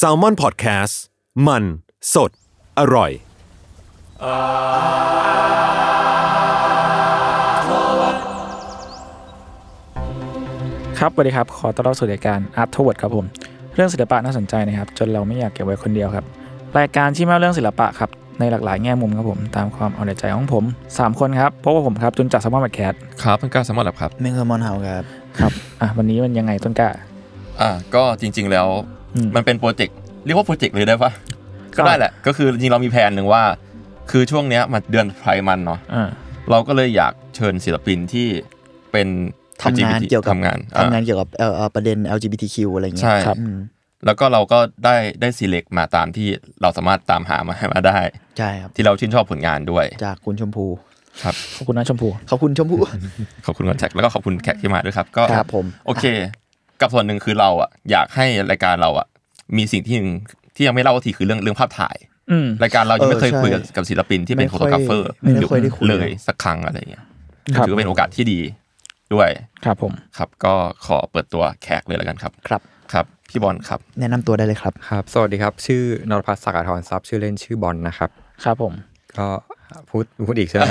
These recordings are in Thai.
s a l m o n PODCAST มัน สด อร่อย ครับสวัสดีครับ ขอต้อนรับสู่รายการ Art t o w a r d ครับผม เรื่องศิลปะน่าสนใจนะครับ จนเราไม่อยากเก็บไว้คนเดียวครับ รายการที่มาเรื่องศิลปะครับ ในหลากหลายแง่มุมครับผม ตามความเอาใจของผม 3 คนครับพบกับผมครับจุนจักรสมอลแมคแคทครับต้นกล้าสมอลแลบครับ เมงเซอร์มอนเฮาครับ ครับ อะ วันนี้มันยังไงต้นกล้า อ่าก็จริง ๆแล้วอืมมันเป็นโปรเจกต์เรียกว่าโปรเจกต์เลยได้ปะก็ก็ได้แหละ ก็คือจริงๆเรามีแผนหนึ่งว่า คือช่วงเนี้ยมันเดือนไพร์มันเนาะอ่าเราก็เลยอยากเชิญศิลปินที่เป็นทำงาน LGBT เกี่ยวกับทำงานทำงานอ่าเกี่ยวกับเอ่อเอ่อประเด็น LGBTQ อะไรอย่างเงี้ยใช่ครับอืมแล้วก็เราก็ได้ได้ select มาตามที่เราสามารถตามหามาให้มาได้ใช่ครับที่เราชื่นชอบผลงานด้วย จากคุณชมพูครับขอบคุณนะชมพูขอบคุณชมพูขอบคุณคอนแทคแล้วก็ขอบคุณแขกที่มาด้วยครับ ก็ครับผมโอเค กับส่วนหนึ่งคือเราอะอยากให้รายการเราอะมีสิ่งที่หนึ่งที่ยังไม่เล่าทีคือเรื่องเรื่องภาพถ่ายอืมรายการเรายังไม่เคยเออใช่คุยกับกับศิลปินที่เป็นไม่โฟค่อยโตกราฟเฟอร์ไม่ได้ค่อยได้คุยเลยสักครั้งอะไรเงี้ยครับถือว่าเป็นโอกาสที่ดีด้วยครับผมครับก็ขอเปิดตัวแขกเลยแล้วกันครับครับครับ พี่บอลครับ แนะนำตัวได้เลยครับครับ สวัสดีครับ ชื่อนรพัฒน์ศักดิ์ธรทรัพย์ชื่อเล่นชื่อบอลนะครับ ครับผม ก็ พูดพูดอีกใช่ไหม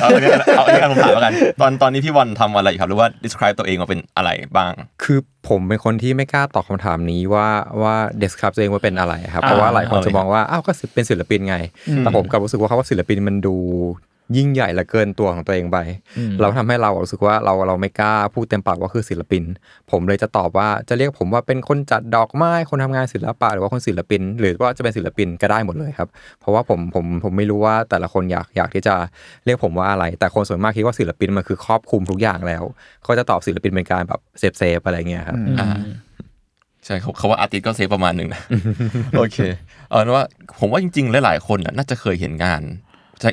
เอาเนี้เอาอันนี้กันผมถามแล้วกัน ตอนตอนนี้พี่วอนทำอะไรครับหรือว่า describe ตัวเองมาเป็นอะไรบ้าง คือผมเป็นคนที่ไม่กล้าตอบคำถามนี้ว่าว่า describe ตัวเองว่าเป็นอะไรครับเพราะว่าหลายคนจะมองว่าอ้าวก็เป็นศิลปินไง แต่ผมกลับรู้สึกว่าคำว่าศิลปินมันดู ยิ่งใหญ่และเกินตัวของตัวเองไป เราทำให้เรารู้สึกว่าเราเราไม่กล้าพูดเต็มปากว่าคือศิลปิน ผมเลยจะตอบว่าจะเรียกผมว่าเป็นคนจัดดอกไม้คนทำงานศิลปะหรือว่าคนศิลปิน หรือว่าจะเป็นศิลปินก็ได้หมดเลยครับ เพราะว่าผมผมผมไม่รู้ว่าแต่ละคนอยากอยากที่จะเรียกผมว่าอะไร แต่คนส่วนมากคิดว่าศิลปินมันคือครอบคลุมทุกอย่างแล้ว ก็จะตอบศิลปินเป็นการแบบ safe safe อะไรเงี้ยครับอ่าใช่เขาเขาว่า artist ก็ safe ประมาณหนึ่งนะโอเคเอาเป็นว่าผมว่าจริงๆ หลายๆคนน่ะน่าจะเคยเห็นงานใช่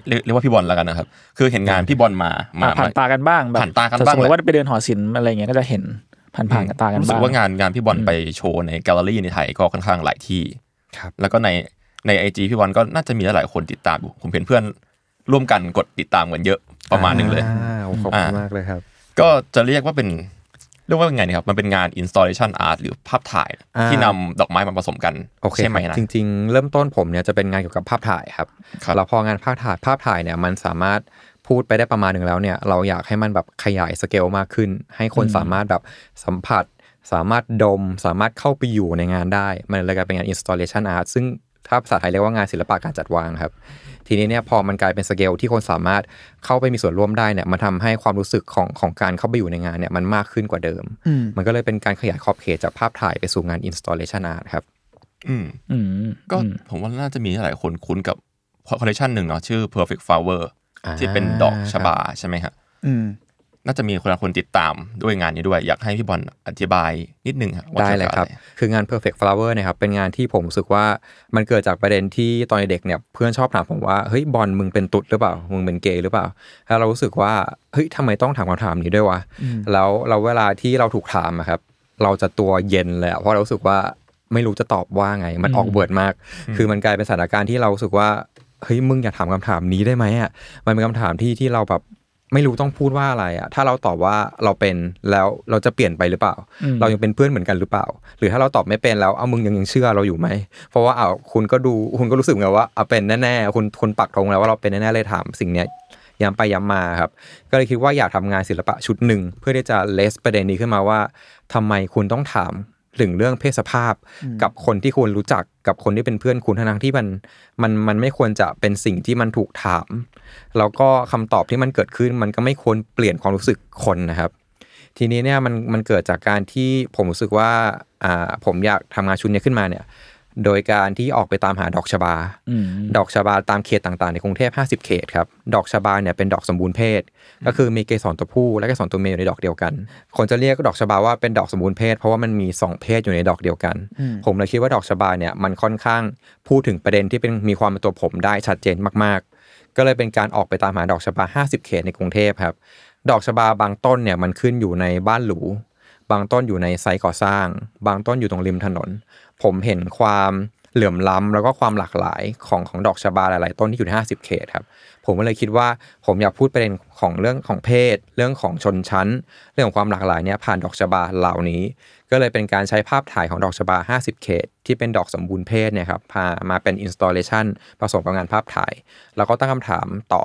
เรียกเรียกว่าพี่บอลแล้วกันนะครับ คือเห็นงานพี่บอลมามาอะผ่านตากันบ้างแบบผ่านตากันถ้บ้างสมมแหติละว่าไปเดินหอศิลป์อะไรเงี้ยก็จะเห็นผ่านผ่านๆกับตากันรู้สึบ้ากงว่างานงานพี่บอลไปโชว์ในแกลเลอรี่ในไทยก็ค่อนข้างหลายที่ครับแล้วก็ในในไอจีพี่บอลก็น่าจะมีหลายๆคนติดตามอยู่ผมเห็นเพื่อนร่วมกันกดติดตามกันเยอะประมาณหนึ่งเลยอ่าขอบคุณมากเลยครับ ก็จะเรียกว่าเป็น เรียกว่าเป็นไงนะครับ มันเป็นงาน installation art หรือภาพถ่ายอ่าที่นำดอกไม้มาผสมกันโอเคใช่ไหมครับนะจริง ๆ เริ่มต้นผมเนี่ยจะเป็นงานเกี่ยวกับภาพถ่ายครับครับแล้วพองานภาพถ่ายภาพถ่ายเนี่ยมันสามารถพูดไปได้ประมาณหนึ่งแล้วเนี่ยเราอยากให้มันแบบขยายสเกลมากขึ้น ให้คนสามารถแบบสัมผัส สามารถดม สามารถเข้าไปอยู่ในงานได้ มันเลยกลายเป็นงาน installation art ซึ่งถ้าภาษาไทยเรียกว่างานศิลปะการจัดวางครับ ทีนี้เนี่ยพอมันกลายเป็นสเกลที่คนสามารถเข้าไปมีส่วนร่วมได้เนี่ยมันทำให้ความรู้สึกของของการเข้าไปอยู่ในงานเนี่ยมันมากขึ้นกว่าเดิมอืมมันก็เลยเป็นการขยายขอบเขตจากภาพถ่ายไปสู่งาน installation art ครับอืมอืมก็อืมผมว่าน่าจะมีหลายคนคุ้นกับคอลเลคชันหนึ่งเนาะชื่อ perfect flower อ่าที่เป็นดอกชบาใช่ไหมครับอืม น่าจะมีคนละคนติดตามด้วยงานนี้ด้วย อยากให้พี่บอลอธิบายนิดนึงครับว่าได้เลยครับกี่ยวกัอะคืองาน perfect flower เนะครับเป็นงานที่ผมรู้สึกว่ามันเกิดจากประเด็นที่ตอนเด็กเนี่ยเพื่อนชอบถามผมว่าเฮ้ยบอลมึงเป็นตุ๊ดหรือเปล่า มึงเป็นเกย์หรือเปล่า แล้วเรารู้สึกว่าเฮ้ยทำไมต้องถามคำถามนี้ด้วยวะแล้วเราเวลาที่เราถูกถามอะครับ เราจะตัวเย็นเลยอะเพราะเรารู้สึกว่าไม่รู้จะตอบว่าไง มันออกเบิร์ดมาก คือมันกลายเป็นสถานการณ์ที่เรารู้สึกว่าเฮ้ยมึงอย่าถามคำถามนี้ได้ไหมอะมันเป็นคำถามที่ที่เราแบบ ไม่รู้ต้องพูดว่าอะไรอะถ้าเราตอบว่าเราเป็นแล้วเราจะเปลี่ยนไปหรือเปล่า เรายังเป็นเพื่อนเหมือนกันหรือเปล่า หรือถ้าเราตอบไม่เป็นแล้วเอามึงยังยังเชื่อเราอยู่ไหม เพราะว่าเอาคุณก็ดูคุณก็รู้สึกไงว่าเอาเป็นแน่ๆคุณคุณปักธงแล้วว่าเราเป็นแน่ๆเลยถามสิ่งเนี้ยย้ำไปย้ำมาครับ ก็เลยคิดว่าอยากทำงานศิลปะชุดหนึ่งเพื่อที่จะเลสประเด็นนี้ขึ้นมาว่าทำไมคุณต้องถาม ถึงเรื่องเพศสภาพ กับคนที่คุณรู้จักกับคนที่เป็นเพื่อนคุณทั้งๆที่มันมันมันไม่ควรจะเป็นสิ่งที่มันถูกถาม แล้วก็คำตอบที่มันเกิดขึ้นมันก็ไม่ควรเปลี่ยนความรู้สึกคนนะครับ ทีนี้เนี่ยมันมันเกิดจากการที่ผมรู้สึกว่าอ่าผมอยากทำงานชุดนี้ขึ้นมาเนี่ย โดยการที่ออกไปตามหาดอกชบาอืมดอกชบาตามเขตต่างๆ ในกรุงเทพ 50 เขตครับ ดอกชบาเนี่ยเป็นดอกสมบูรณ์เพศ ก็คือมีเกสรตัวผู้และเกสรตัวเมียอยู่ในดอกเดียวกัน คนจะเรียกดอกชบาว่าเป็นดอกสมบูรณ์เพศ เพราะว่ามันมี 2 เพศอยู่ในดอกเดียวกัน ผมเลยคิดว่าดอกชบาเนี่ยมันค่อนข้างพูดถึงประเด็นที่เป็นมีความเป็นตัวผมได้ชัดเจนมากๆ ก็เลยเป็นการออกไปตามหาดอกชบา 50 เขตในกรุงเทพครับ ดอกชบาบางต้นเนี่ยมันขึ้นอยู่ในบ้านหรูบางต้นอยู่ในไซต์ก่อสร้าง บางต้นอยู่ตรงริมถนน ผมเห็นความเหลื่อมล้ำแล้วก็ความหลากหลายของของดอกชบาหลาย ๆ ต้นที่อยู่ใน50 เขตครับ ผมก็เลยคิดว่าผมอยากพูดประเด็นของเรื่องของเพศ เรื่องของชนชั้น เรื่องของความหลากหลายเนี่ยผ่านดอกชบาเหล่านี้ ก็เลยเป็นการใช้ภาพถ่ายของดอกชบา 50 เขต ที่เป็นดอกสมบูรณ์เพศเนี่ยครับพามาเป็น installation ผสมกับงานภาพถ่าย แล้วก็ตั้งคำถามต่อ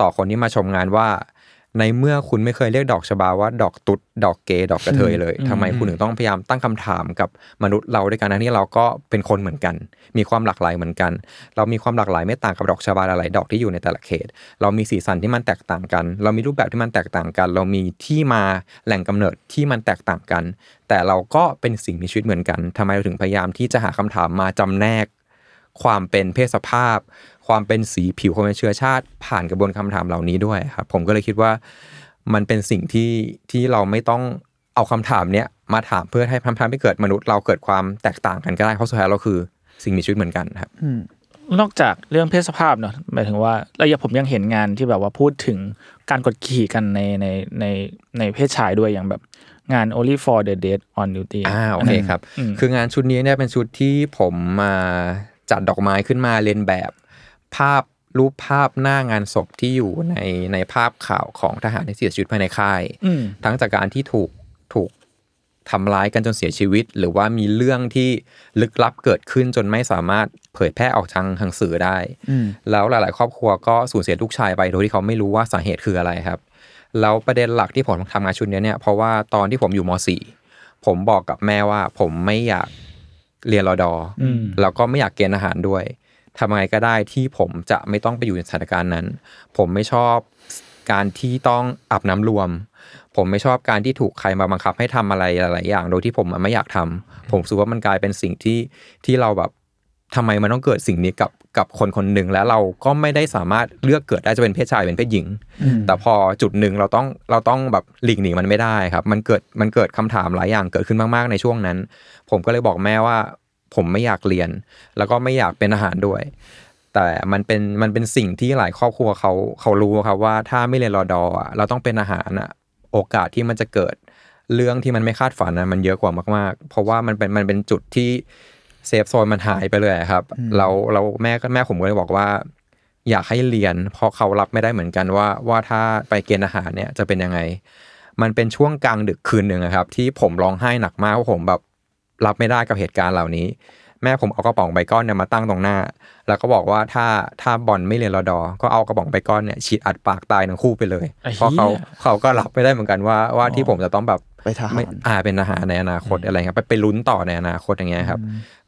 ต่อคนที่มาชมงานว่า ในเมื่อคุณไม่เคยเรียกดอกชบาว่าดอกตุดดอกเกย์ดอกกระเทยเลยทำไมคุณถึงต้องพยายามตั้งคำถามกับมนุษย์เราด้วยกันนะที่เราก็เป็นคนเหมือนกัน มีความหลากหลายเหมือนกัน เรามีความหลากหลายไม่ต่างกับดอกชบาหลายๆดอกที่อยู่ในแต่ละเขต เรามีสีสันที่มันแตกต่างกัน เรามีรูปแบบที่มันแตกต่างกัน เรามีที่มาแหล่งกำเนิดที่มันแตกต่างกัน แต่เราก็เป็นสิ่งมีชีวิตเหมือนกันทำไมเราถึงพยายามที่จะหาคำถามมาจำแนกความเป็นเพศสภาพ ความเป็นสีผิวความเป็นเชื้อชาติ ผ่านกระบวนคำถามเหล่านี้ด้วยครับผมก็เลยคิดว่ามันเป็นสิ่งที่ที่เราไม่ต้องเอาคำถามเนี้ยมาถามเพื่อให้ทำให้เกิดมนุษย์เราเกิดความแตกต่างกันก็ได้เพราะสุดท้ายเราคือสิ่งมีชีวิตเหมือนกันครับนอกจากเรื่องเพศสภาพเนาะหมายถึงว่าแล้วยังผมยังเห็นงานที่แบบว่าพูดถึงการกดขี่กันในในในในเพศชายด้วยอย่างแบบงาน only for the dead on duty อ่าโอเคครับอืมคืองานชุดนี้เนี่ยเป็นชุดที่ผมมาจัดดอกไม้ขึ้นมาเรียนแบบ ภาพรูปภาพหน้างานศพที่อยู่ในในภาพข่าวของทหารที่เสียชีวิตภายในค่ายอืมทั้งจากการที่ถูกถูกทำร้ายกันจนเสียชีวิต หรือว่ามีเรื่องที่ลึกลับเกิดขึ้นจนไม่สามารถเผยแพร่ออกทางทางสื่อได้ แล้วหลาย ๆ ครอบครัวก็สูญเสียลูกชายไปโดยที่เขาไม่รู้ว่าสาเหตุคืออะไรครับ แล้วประเด็นหลักที่ผมทำงานชุดนี้เนี่ยเพราะว่าตอนที่ผมอยู่ม .4 ผมบอกกับแม่ว่าผมไม่อยากเรียนรอดออแล้วก็ไม่อยากเกณฑ์อาหารด้วย ทำไงก็ได้ที่ผมจะไม่ต้องไปอยู่ในสถานการณ์นั้น ผมไม่ชอบการที่ต้องอาบน้ำรวม ผมไม่ชอบการที่ถูกใครมาบังคับให้ทำอะไรหลายๆอย่าง โดยที่ผมไม่อยากทำผมรู้สึกว่ามันกลายเป็นสิ่งที่ที่เราแบบทำไมมันต้องเกิดสิ่งนี้กับกับคนคนหนึ่งแล้วเราก็ไม่ได้สามารถเลือกเกิดได้จะเป็นเพศชายเป็นเพศหญิง แต่พอจุดหนึ่งเราต้องเราต้องแบบหลีกหนีมันไม่ได้ครับ มันเกิดมันเกิดคำถามหลายอย่างเกิดขึ้นมากๆในช่วงนั้น ผมก็เลยบอกแม่ว่า ผมไม่อยากเรียน แล้วก็ไม่อยากเป็นอาหารด้วย แต่มันเป็นมันเป็นสิ่งที่หลายครอบครัวเขาเขารู้ครับว่าถ้าไม่เรียนรอดอะเราต้องเป็นอาหารอะโอกาสที่มันจะเกิดเรื่องที่มันไม่คาดฝันนะมันเยอะกว่ามากๆ เพราะว่ามันเป็นมันเป็นจุดที่เซฟโซนมันหายไปเลยครับเราเราแม่ก็แม่ผมก็เลยบอกว่า อยากให้เรียน เพราะเขารับไม่ได้เหมือนกันว่า ว่าถ้าไปเกณฑ์อาหารเนี่ยจะเป็นยังไง มันเป็นช่วงกลางดึกคืนหนึ่งอะครับ ที่ผมร้องไห้หนักมากเพราะผมแบบ รับไม่ได้กับเหตุการณ์เหล่านี้ แม่ผมเอากระป๋องใบก้อนเนี่ยมาตั้งตรงหน้า แล้วก็บอกว่าถ้าถ้าบอลไม่เรียนรอดอ ก็เอากระป๋องใบก้อนเนี่ยฉีดอัดปากตายทั้งคู่ไปเลยไอ้เพราะเขาเหี้ยเขาก็รับไม่ได้เหมือนกันว่าว่าที่ผมจะต้องแบบไปทหารไม่อ่าเป็นทหารในอนาคตอะไรครับไปไปลุ้นต่อในอนาคตอย่างเงี้ยครับ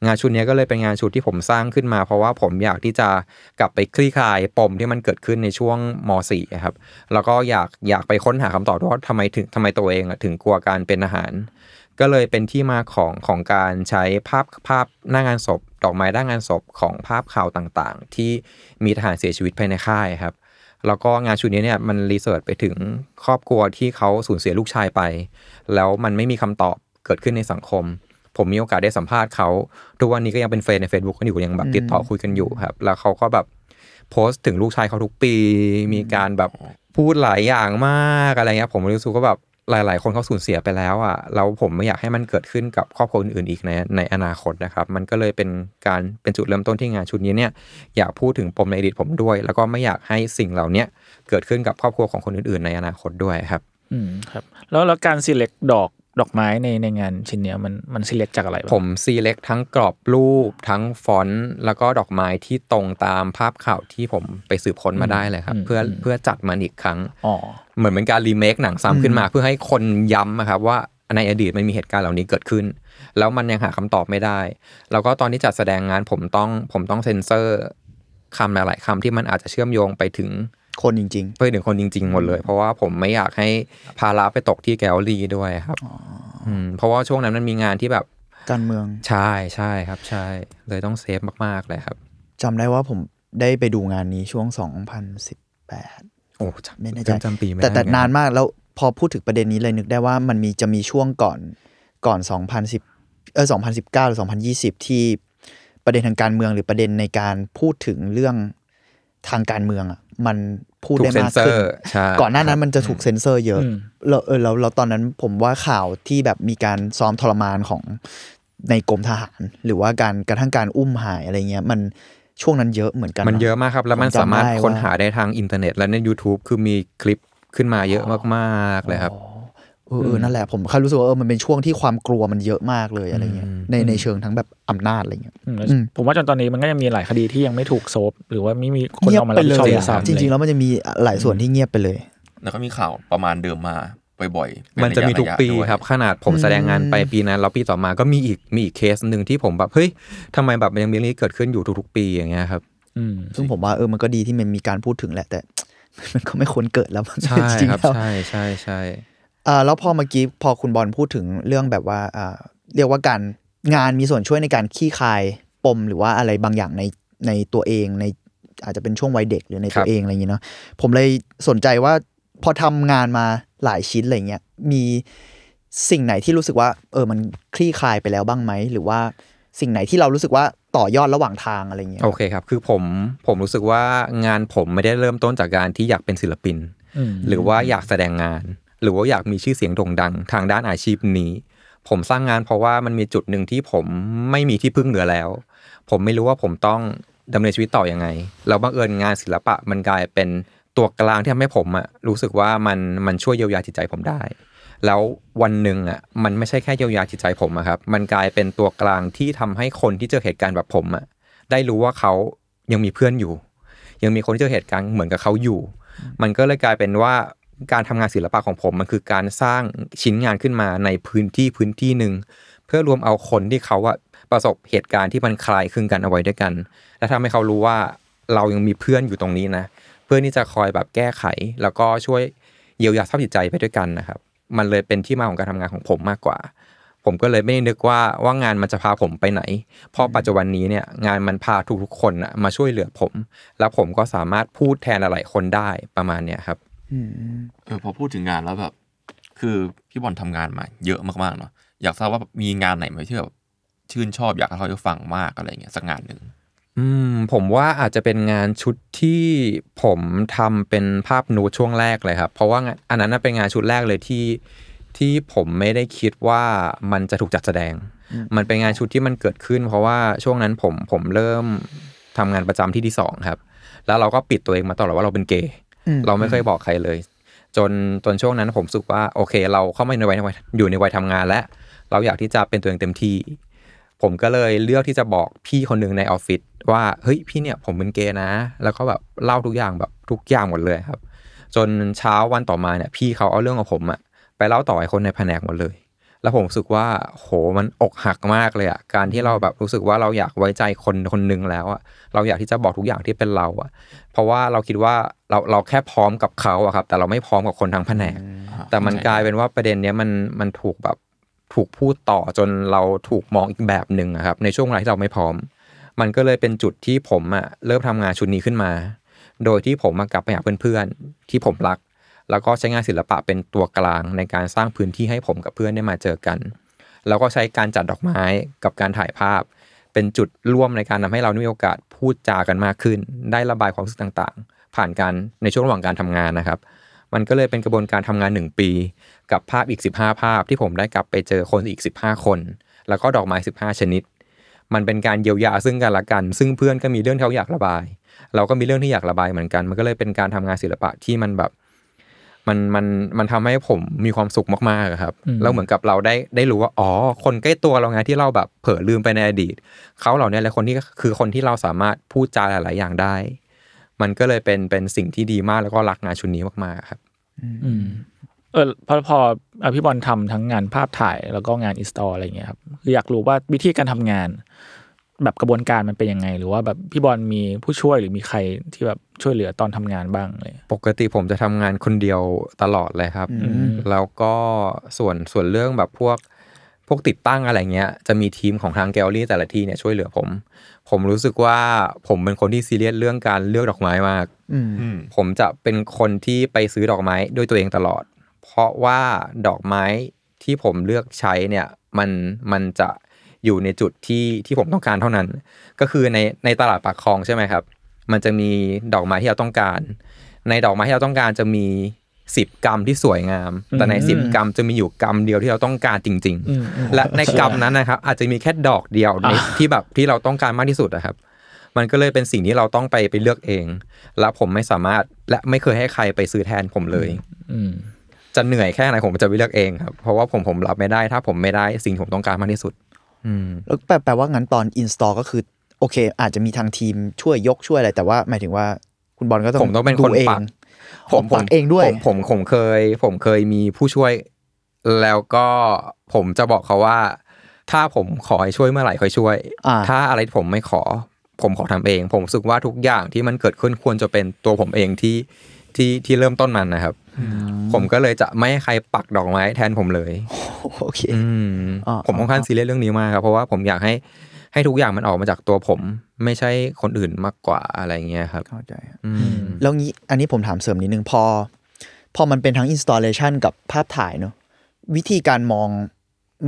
งานชุดนี้ก็เลยเป็นงานชุดที่ผมสร้างขึ้นมา เพราะว่าผมอยากที่จะกลับไปคลี่คลายปมที่มันเกิดขึ้นในช่วงม .4 ครับ แล้วก็อยากอยากไปค้นหาคำตอบด้วยว่าทำไมถึงทำไมตัวเองอะถึงกลัวการเป็นทหาร ก็เลยเป็นที่มาของของการใช้ภาพภาพหน้างานศพ ดอกไม้หน้างานศพของภาพข่าวต่างๆ ที่มีทหารเสียชีวิตภายในค่ายครับแล้วก็งานชุดนี้เนี่ยมัน research ไปถึงครอบครัวที่เขาสูญเสียลูกชายไป แล้วมันไม่มีคำตอบเกิดขึ้นในสังคม ผมมีโอกาสได้สัมภาษณ์เขาทุกวันนี้ก็ยังเป็น friend ใน Facebook กันอยู่ยังแบบติดต่อคุยกันอยู่ครับ แล้วเขาก็แบบโพสต์ถึงลูกชายเขาทุกปี มีการแบบพูดหลายอย่างมากอะไรเงี้ยผมรู้สึกว่าแบบ หลาย ๆ คนเขาสูญเสียไปแล้วอะแล้วผมไม่อยากให้มันเกิดขึ้นกับครอบครัวอื่นๆอีกในในอนาคตนะครับ มันก็เลยเป็นการเป็นจุดเริ่มต้นที่งานชุดนี้เนี่ยอยากพูดถึงปมในอดีตผมด้วย แล้วก็ไม่อยากให้สิ่งเหล่านี้เกิดขึ้นกับครอบครัวของคนอื่นๆ ในอนาคตด้วยครับ อืมครับ แล้วแล้วการ select ดอก ดอกไม้ในในงานชิ้นเนี้ยมันมัน select จากอะไรบ้างผมซีเล็กทั้งกรอบรูปทั้งฟอนต์แล้วก็ดอกไม้ที่ตรงตามภาพข่าวที่ผมไปสืบค้นมาได้เลยครับ เพื่อเพื่อจัดมันอีกครั้งอ๋อเหมือนเป็นการรีเมคหนังซ้ำขึ้นมา เพื่อให้คนย้ำนะครับว่าในอดีตมันมีเหตุการณ์เหล่านี้เกิดขึ้น แล้วมันยังหาคำตอบไม่ได้ แล้วก็ตอนที่จัดแสดงงานผมต้องผมต้องเซ็นเซอร์คำหลายๆคำที่มันอาจจะเชื่อมโยงไปถึง คนจริงไปถึงคนจริง ๆ หมดเลย เพราะว่าผมไม่อยากให้ภาระไปตกที่แกลเลอรี่ด้วยครับเพราะว่าช่วงนั้นมันมีงานที่แบบการเมืองใช่ใช่ครับ ใช่ เลยต้อง safe มากๆเลยครับจำได้ว่าผมได้ไปดูงานนี้ช่วง 2018 โอ้ไม่แน่ใจจำจำปีไม่แต่ได้แต่เหมือกันานมากแล้วพอพูดถึงประเด็นนี้เลยนึกได้ว่ามันมีจะมีช่วงก่อนก่อน 2010เออ2019 หรือ 2020 ที่ประเด็นทางการเมืองหรือประเด็นในการพูดถึงเรื่องทางการเมืองอะมัน พูดถูได้กเซ็นมากเซอขึ้นร์ใช่ก่อนหน้านั้นมันจะถูกเซ็นเซอร์เยอะอืมแล้วเออแล้วแล้วตอนนั้นผมว่าข่าวที่แบบมีการซ้อมทรมานของในกรมทหาร หรือว่าการกระทั่งการอุ้มหายอะไรเงี้ยมันช่วงนั้นเยอะเหมือนกัน มันเยอะมากครับ แล้วมันผจำสามารถได้ว่ค้นหาได้ทางอินเทอร์เน็ต และใน YouTube คือมีคลิปขึ้นมาเยอะมากๆเลยครับ เออเออนั่นแหละผมแค่รู้สึกว่าเออมันเป็นช่วงที่ความกลัวมันเยอะมากเลยอะไรเงี้ยในในเชิงทั้งแบบอำนาจอะไรเงี้ยอืมแล้วอืมผมว่าจนตอนนี้มันก็ยังมีหลายคดีที่ยังไม่ถูกโซฟหรือว่าไม่มีคนเงียบเอามาไปรับเลผิดชอบยด้วยอะซ้ำจริงๆแล้วมันจะมีหลายส่วนที่เงียบไปเลย แล้วก็มีข่าวประมาณเดิมมาบ่อยๆเป็มันจะมีทุกรยปีด้วยครับ ขนาดผมแสดงงานไปปีนั้นแล้วปีต่อมาก็มีอีกมีอีกเคสหนึ่งที่ผมแบบเฮ้ยทำไมแบบมันยังมีเรื่องนี้เกิดขึ้นอยู่ทุกๆ ปีอย่างเงี้ยครับอืมซึ่งผมว่าเออมันก็ดีที่มันมีการพูดถึงแหละแต่ มันก็ไม่ควรเกิดแล้วใช่จริงๆครับแล้วใช่ใช่ใช่ อ่าแล้วพอเมื่อกี้พอคุณบอลพูดถึงเรื่องแบบว่าอ่าเรียกว่าการงานมีส่วนช่วยในการขี้คายปมหรือว่าอะไรบางอย่างในในตัวเองในอาจจะเป็นช่วงวัยเด็กหรือในตัวเองอะไรอย่างเงี้ยเนาะผมเลยสนใจว่าพอทำงานมาหลายชิ้นอะไรเงี้ยมีสิ่งไหนที่รู้สึกว่า เออมันคลี่คลายไปแล้วบ้างไหมหรือว่าสิ่งไหนที่เรารู้สึกว่าต่อยอดระหว่างทางอะไรเงี้ยโอเคครับ คือผมผมรู้สึกว่างานผมไม่ได้เริ่มต้นจากการที่อยากเป็นศิลปินอืมหรือว่าอยากแสดงงาน หรือว่าอยากมีชื่อเสียงโด่งดังทางด้านอาชีพนี้ ผมสร้างงานเพราะว่ามันมีจุดหนึ่งที่ผมไม่มีที่พึ่งเหลือแล้ว ผมไม่รู้ว่าผมต้องดำเนินชีวิตต่ออยังไงแล้วบังเอิญงานศิลปะมันกลายเป็นตัวกลางที่ทำให้ผมอะรู้สึกว่ามันมันช่วยเยียวยาจิตใจผมได้ แล้ววันหนึ่งอะมันไม่ใช่แค่เยียวยาจิตใจผมอะครับ มันกลายเป็นตัวกลางที่ทำให้คนที่เจอเหตุการณ์แบบผมอะได้รู้ว่าเขายังมีเพื่อนอยู่ ยังมีคนที่เจอเหตุการณ์เหมือนกับเขาอยู่ มันก็เลยกลายเป็นว่า การทำงานศิลปะของผมมันคือการสร้างชิ้นงานขึ้นมาในพื้นที่พื้นที่หนึ่งเพื่อรวมเอาคนที่เขาอะประสบเหตุการณ์ที่มันคล้ายคลึงกันเอาไว้ด้วยกัน และทำให้เขารู้ว่าเรายังมีเพื่อนอยู่ตรงนี้นะเพื่อนที่จะคอยแบบแก้ไข แล้วก็ช่วยเยียวยาสภาพจิตใจไปด้วยกันนะครับ มันเลยเป็นที่มาของการทำงานของผมมากกว่า ผมก็เลยไม่ได้นึกว่าว่างานมันจะพาผมไปไหน เพราะปัจจุบันนี้เนี่ยงานมันพาทุกๆคนนะมาช่วยเหลือผม แล้วผมก็สามารถพูดแทนหลายๆคนได้ประมาณเนี้ยครับ เออพอพูดถึงงานแล้วแบบ คือพี่บอลทำงานมา เยอะมากๆเนาะอยากทราบว่ามีงานไหนไหมที่แบบชื่นชอบอยากให้เขาได้ฟังมากอะไรเงี้ยสักงานหนึ่งอืมผมว่าอาจจะเป็นงานชุดที่ผมทำเป็นภาพนูดช่วงแรกเลยครับ เพราะว่างานอันนั้นน่ะเป็นงานชุดแรกเลยที่ที่ผมไม่ได้คิดว่ามันจะถูกจัดแสดง มันเป็นงานชุดที่มันเกิดขึ้น เพราะว่าช่วงนั้นผมผมเริ่มทำงานประจำที่ที่สองครับ แล้วเราก็ปิดตัวเองมาตลอดว่าเราเป็นเกย์อืม เราไม่เคยบอกใครเลย จนจนช่วงนั้นผมรู้สึกว่าโอเค เราเข้ามาในวัยอยู่ในวัยทำงานแล้ว เราอยากที่จะเป็นตัวเองเต็มที่ ผมก็เลยเลือกที่จะบอกพี่คนหนึ่งในออฟฟิศว่าเฮ้ยพี่เนี่ยผมเป็นเกย์นะ แล้วก็แบบเล่าทุกอย่างแบบทุกอย่างหมดเลยครับ จนเช้าวันต่อมาเนี่ยพี่เขาเอาเรื่องของผมอะไปเล่าต่อให้คนในแผนกหมดเลย แล้วผมรู้สึกว่าโหมันอกหักมากเลยอะการที่เราแบบรู้สึกว่าเราอยากไว้ใจคนคนหนึ่งแล้วอะเราอยากที่จะบอกทุกอย่างที่เป็นเราอะเพราะว่าเราคิดว่าเราเราแค่พร้อมกับเขาอะครับ แต่เราไม่พร้อมกับคนทั้งแผนก แต่มันกลายเป็นว่าประเด็นเนี้ยมันมันถูกแบบถูกพูดต่อจนเราถูกมองอีกแบบหนึ่งอะครับ ในช่วงเวลาที่เราไม่พร้อม มันก็เลยเป็นจุดที่ผมอะเริ่มทำงานชุดนี้ขึ้นมา โดยที่ผมมากลับไปหาเพื่อนๆที่ผมรัก แล้วก็ใช้งานศิลปะเป็นตัวกลางในการสร้างพื้นที่ให้ผมกับเพื่อนได้มาเจอกัน แล้วก็ใช้การจัดดอกไม้กับการถ่ายภาพ เป็นจุดร่วมในการทำให้เรามีโอกาสพูดจากันมากขึ้น ได้ระบายความรู้สึกต่างๆ ผ่านการในช่วงระหว่างการทำงานนะครับ มันก็เลยเป็นกระบวนการทำงาน 1 ปี กับภาพอีก 15 ภาพที่ผมได้กลับไปเจอคนอีก 15 คน แล้วก็ดอกไม้ 15 ชนิด มันเป็นการเยียวยาซึ่งกันและกัน ซึ่งเพื่อนก็มีเรื่องที่เขาอยากระบาย เราก็มีเรื่องที่อยากระบายเหมือนกัน มันก็เลยเป็นการทำงานศิลปะที่มันแบบ มันมันมันทำให้ผมมีความสุขมากๆอะครับอืมแล้วเหมือนกับเราได้ได้รู้ว่าอ๋อคนใกล้ตัวเราไงที่เราแบบเผลอลืมไปในอดีตเขาเหล่านี้แหละคนที่คือคนที่เราสามารถพูดจาหลาย ๆ อย่างได้ มันก็เลยเป็นเป็นสิ่งที่ดีมากแล้วก็รักงานชุดนี้มากๆครับอืมเออพอพออะพี่บอลทำทั้งงานภาพถ่ายแล้วก็งานอินสตอลอะไรอย่างเงี้ยครับคืออยากรู้ว่าวิธีการทำงาน แบบกระบวนการมันเป็นยังไง หรือว่าแบบพี่บอลมีผู้ช่วยหรือมีใครที่แบบ ช่วยเหลือตอนทำงานบ้างเลยปกติผมจะทำงานคนเดียวตลอดเลยครับอืมแล้วก็ส่วนส่วนเรื่องแบบพวกพวกติดตั้งอะไรเงี้ยจะมีทีมของทางแกลลี่แต่ละที่เนี่ยช่วยเหลือผม ผมรู้สึกว่าผมเป็นคนที่ซีเรียสเรื่องการเลือกดอกไม้มากอืมอืมผมจะเป็นคนที่ไปซื้อดอกไม้ด้วยตัวเองตลอด เพราะว่าดอกไม้ที่ผมเลือกใช้เนี่ยมันมันจะอยู่ในจุดที่ที่ผมต้องการเท่านั้น ก็คือในในตลาดปากคลองใช่ไหมครับ มันจะมีดอกไม้ที่เราต้องการ ในดอกไม้ที่เราต้องการจะมีสิบกรัมที่สวยงาม แต่ในสิบกรัมจะมีอยู่กรัมเดียวที่เราต้องการจริงอืมอืมๆและในกรัมนั้นนะครับ อาจจะมีแค่ดอกเดียวในที่แบบที่เราต้องการมากที่สุดนะครับ มันก็เลยเป็นสิ่งที่เราต้องไปไปเลือกเอง และผมไม่สามารถและไม่เคยให้ใครไปซื้อแทนผมเลยอืมจะเหนื่อยแค่ไหนผมจะไปเลือกเองครับ เพราะว่าผมผมรับไม่ได้ ถ้าผมไม่ได้สิ่งที่ผมต้องการมากที่สุด อืมแล้วแปลแปลว่างั้นตอน install ก็คือ โอเค อาจจะมีทางทีมช่วยยกช่วยอะไร แต่ว่าหมายถึงว่าคุณบอลก็ต้องผมต้องเป็นคนดูเองปักผมปักเองด้วยผมผมผมเคย ผมเคยมีผู้ช่วย แล้วก็ผมจะบอกเขาว่า ถ้าผมขอให้ช่วยเมื่อไหร่ค่อยช่วยอ่าถ้าอะไรที่ผมไม่ขอ ผมขอทำเอง ผมรู้สึกว่าทุกอย่างที่มันเกิดขึ้นควรจะเป็นตัวผมเองที่ที่ที่เริ่มต้นมันนะครับ ผมก็เลยจะไม่ให้ใครปักดอกไม้แทนผมเลยโอเคอืมอ่าผมค่อนข้างซีเรียสเรื่องนี้มากครับเพราะว่าผมอยากให้ ให้ทุกอย่างมันออกมาจากตัวผม ไม่ใช่คนอื่นมากกว่าอะไรเงี้ยครับเข้าใจครับอืมแล้วงี้อันนี้ผมถามเสริมนิดนึงพอ พอมันเป็นทั้ง installation กับภาพถ่ายเนอะวิธีการมอง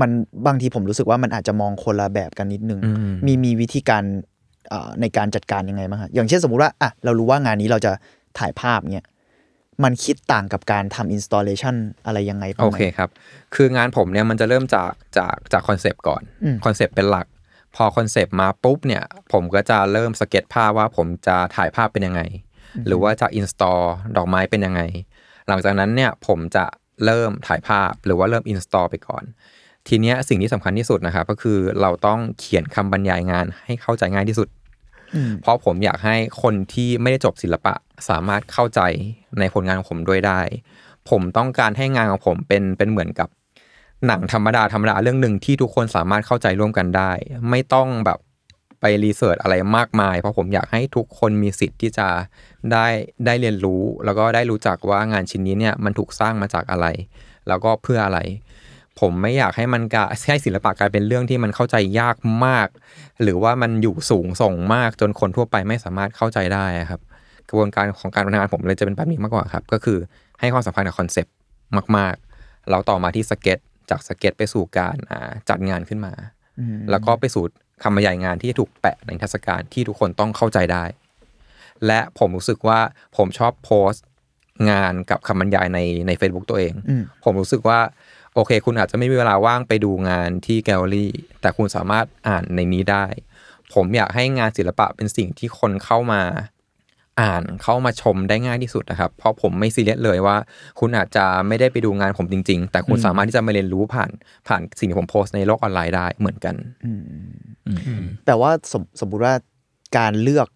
มันบางทีผมรู้สึกว่ามันอาจจะมองคนละแบบกันนิดนึงอืมมีมีวิธีการเอ่อในการจัดการยังไงบ้างฮะอย่างเช่นสมมุติว่าอะเรารู้ว่างานนี้เราจะถ่ายภาพเนี่ยมันคิดต่างกับการทำ installation อะไรยังไงบ้างโอไหมครับ คืองานผมเนี่ยมันจะเริ่มจากจากจากคอนเซปต์ก่อนอืมคอนเซปต์เป็นหลัก พอคอนเซปต์มาปุ๊บเนี่ยผมก็จะเริ่มสเก็ตภาพว่าผมจะถ่ายภาพเป็นยังไง หรือว่าจะ install ดอกไม้เป็นยังไง หลังจากนั้นเนี่ยผมจะเริ่มถ่ายภาพหรือว่าเริ่ม install ไปก่อน ทีเนี้ยสิ่งที่สำคัญที่สุดนะครับก็คือเราต้องเขียนคำบรรยายงานให้เข้าใจง่ายที่สุดอืมเพราะผมอยากให้คนที่ไม่ได้จบศิลปะสามารถเข้าใจในผลงานของผมด้วยได้ ผมต้องการให้งานของผมเป็นเป็นเหมือนกับ หนังธรรมดาธรรมดาเรื่องหนึ่งที่ทุกคนสามารถเข้าใจร่วมกันได้ ไม่ต้องแบบไปรีเสิร์ชอะไรมากมาย เพราะผมอยากให้ทุกคนมีสิทธิ์ที่จะได้ได้เรียนรู้ แล้วก็ได้รู้จักว่างานชิ้นนี้เนี่ยมันถูกสร้างมาจากอะไร แล้วก็เพื่ออะไร ผมไม่อยากให้มันกะให้ศิลปะกลายเป็นเรื่องที่มันเข้าใจยากมาก หรือว่ามันอยู่สูงส่งมากจนคนทั่วไปไม่สามารถเข้าใจได้ครับ กระบวนการของการทำงานผมเลยจะเป็นแบบนี้มากกว่าครับ ก็คือให้ความสำคัญกับคอนเซปต์มาก ๆ แล้วต่อมาที่สเก็ต จากสเก็ตไปสู่การอ่าจัดงานขึ้นมาอืมแล้วก็ไปสู่คำบรรยายงานที่ถูกแปะในนิทรรศการที่ทุกคนต้องเข้าใจได้ และผมรู้สึกว่าผมชอบโพสต์งานกับคำบรรยายในใน Facebook ตัวเองอืมผมรู้สึกว่า โอเค คุณอาจจะไม่มีเวลาว่างไปดูงานที่แกลเลอรี่ แต่คุณสามารถอ่านในนี้ได้ ผมอยากให้งานศิลปะเป็นสิ่งที่คนเข้ามา อ่านเข้ามาชมได้ง่ายที่สุดนะครับ เพราะผมไม่ซีเรียสเลยว่า คุณอาจจะไม่ได้ไปดูงานผมจริง ๆ แต่คุณสามารถที่จะมาเรียนรู้ผ่านผ่านสิ่งที่ผมโพสต์ในโลกออนไลน์ได้เหมือนกันแต่ว่าสมสมมุติว่าการเลือก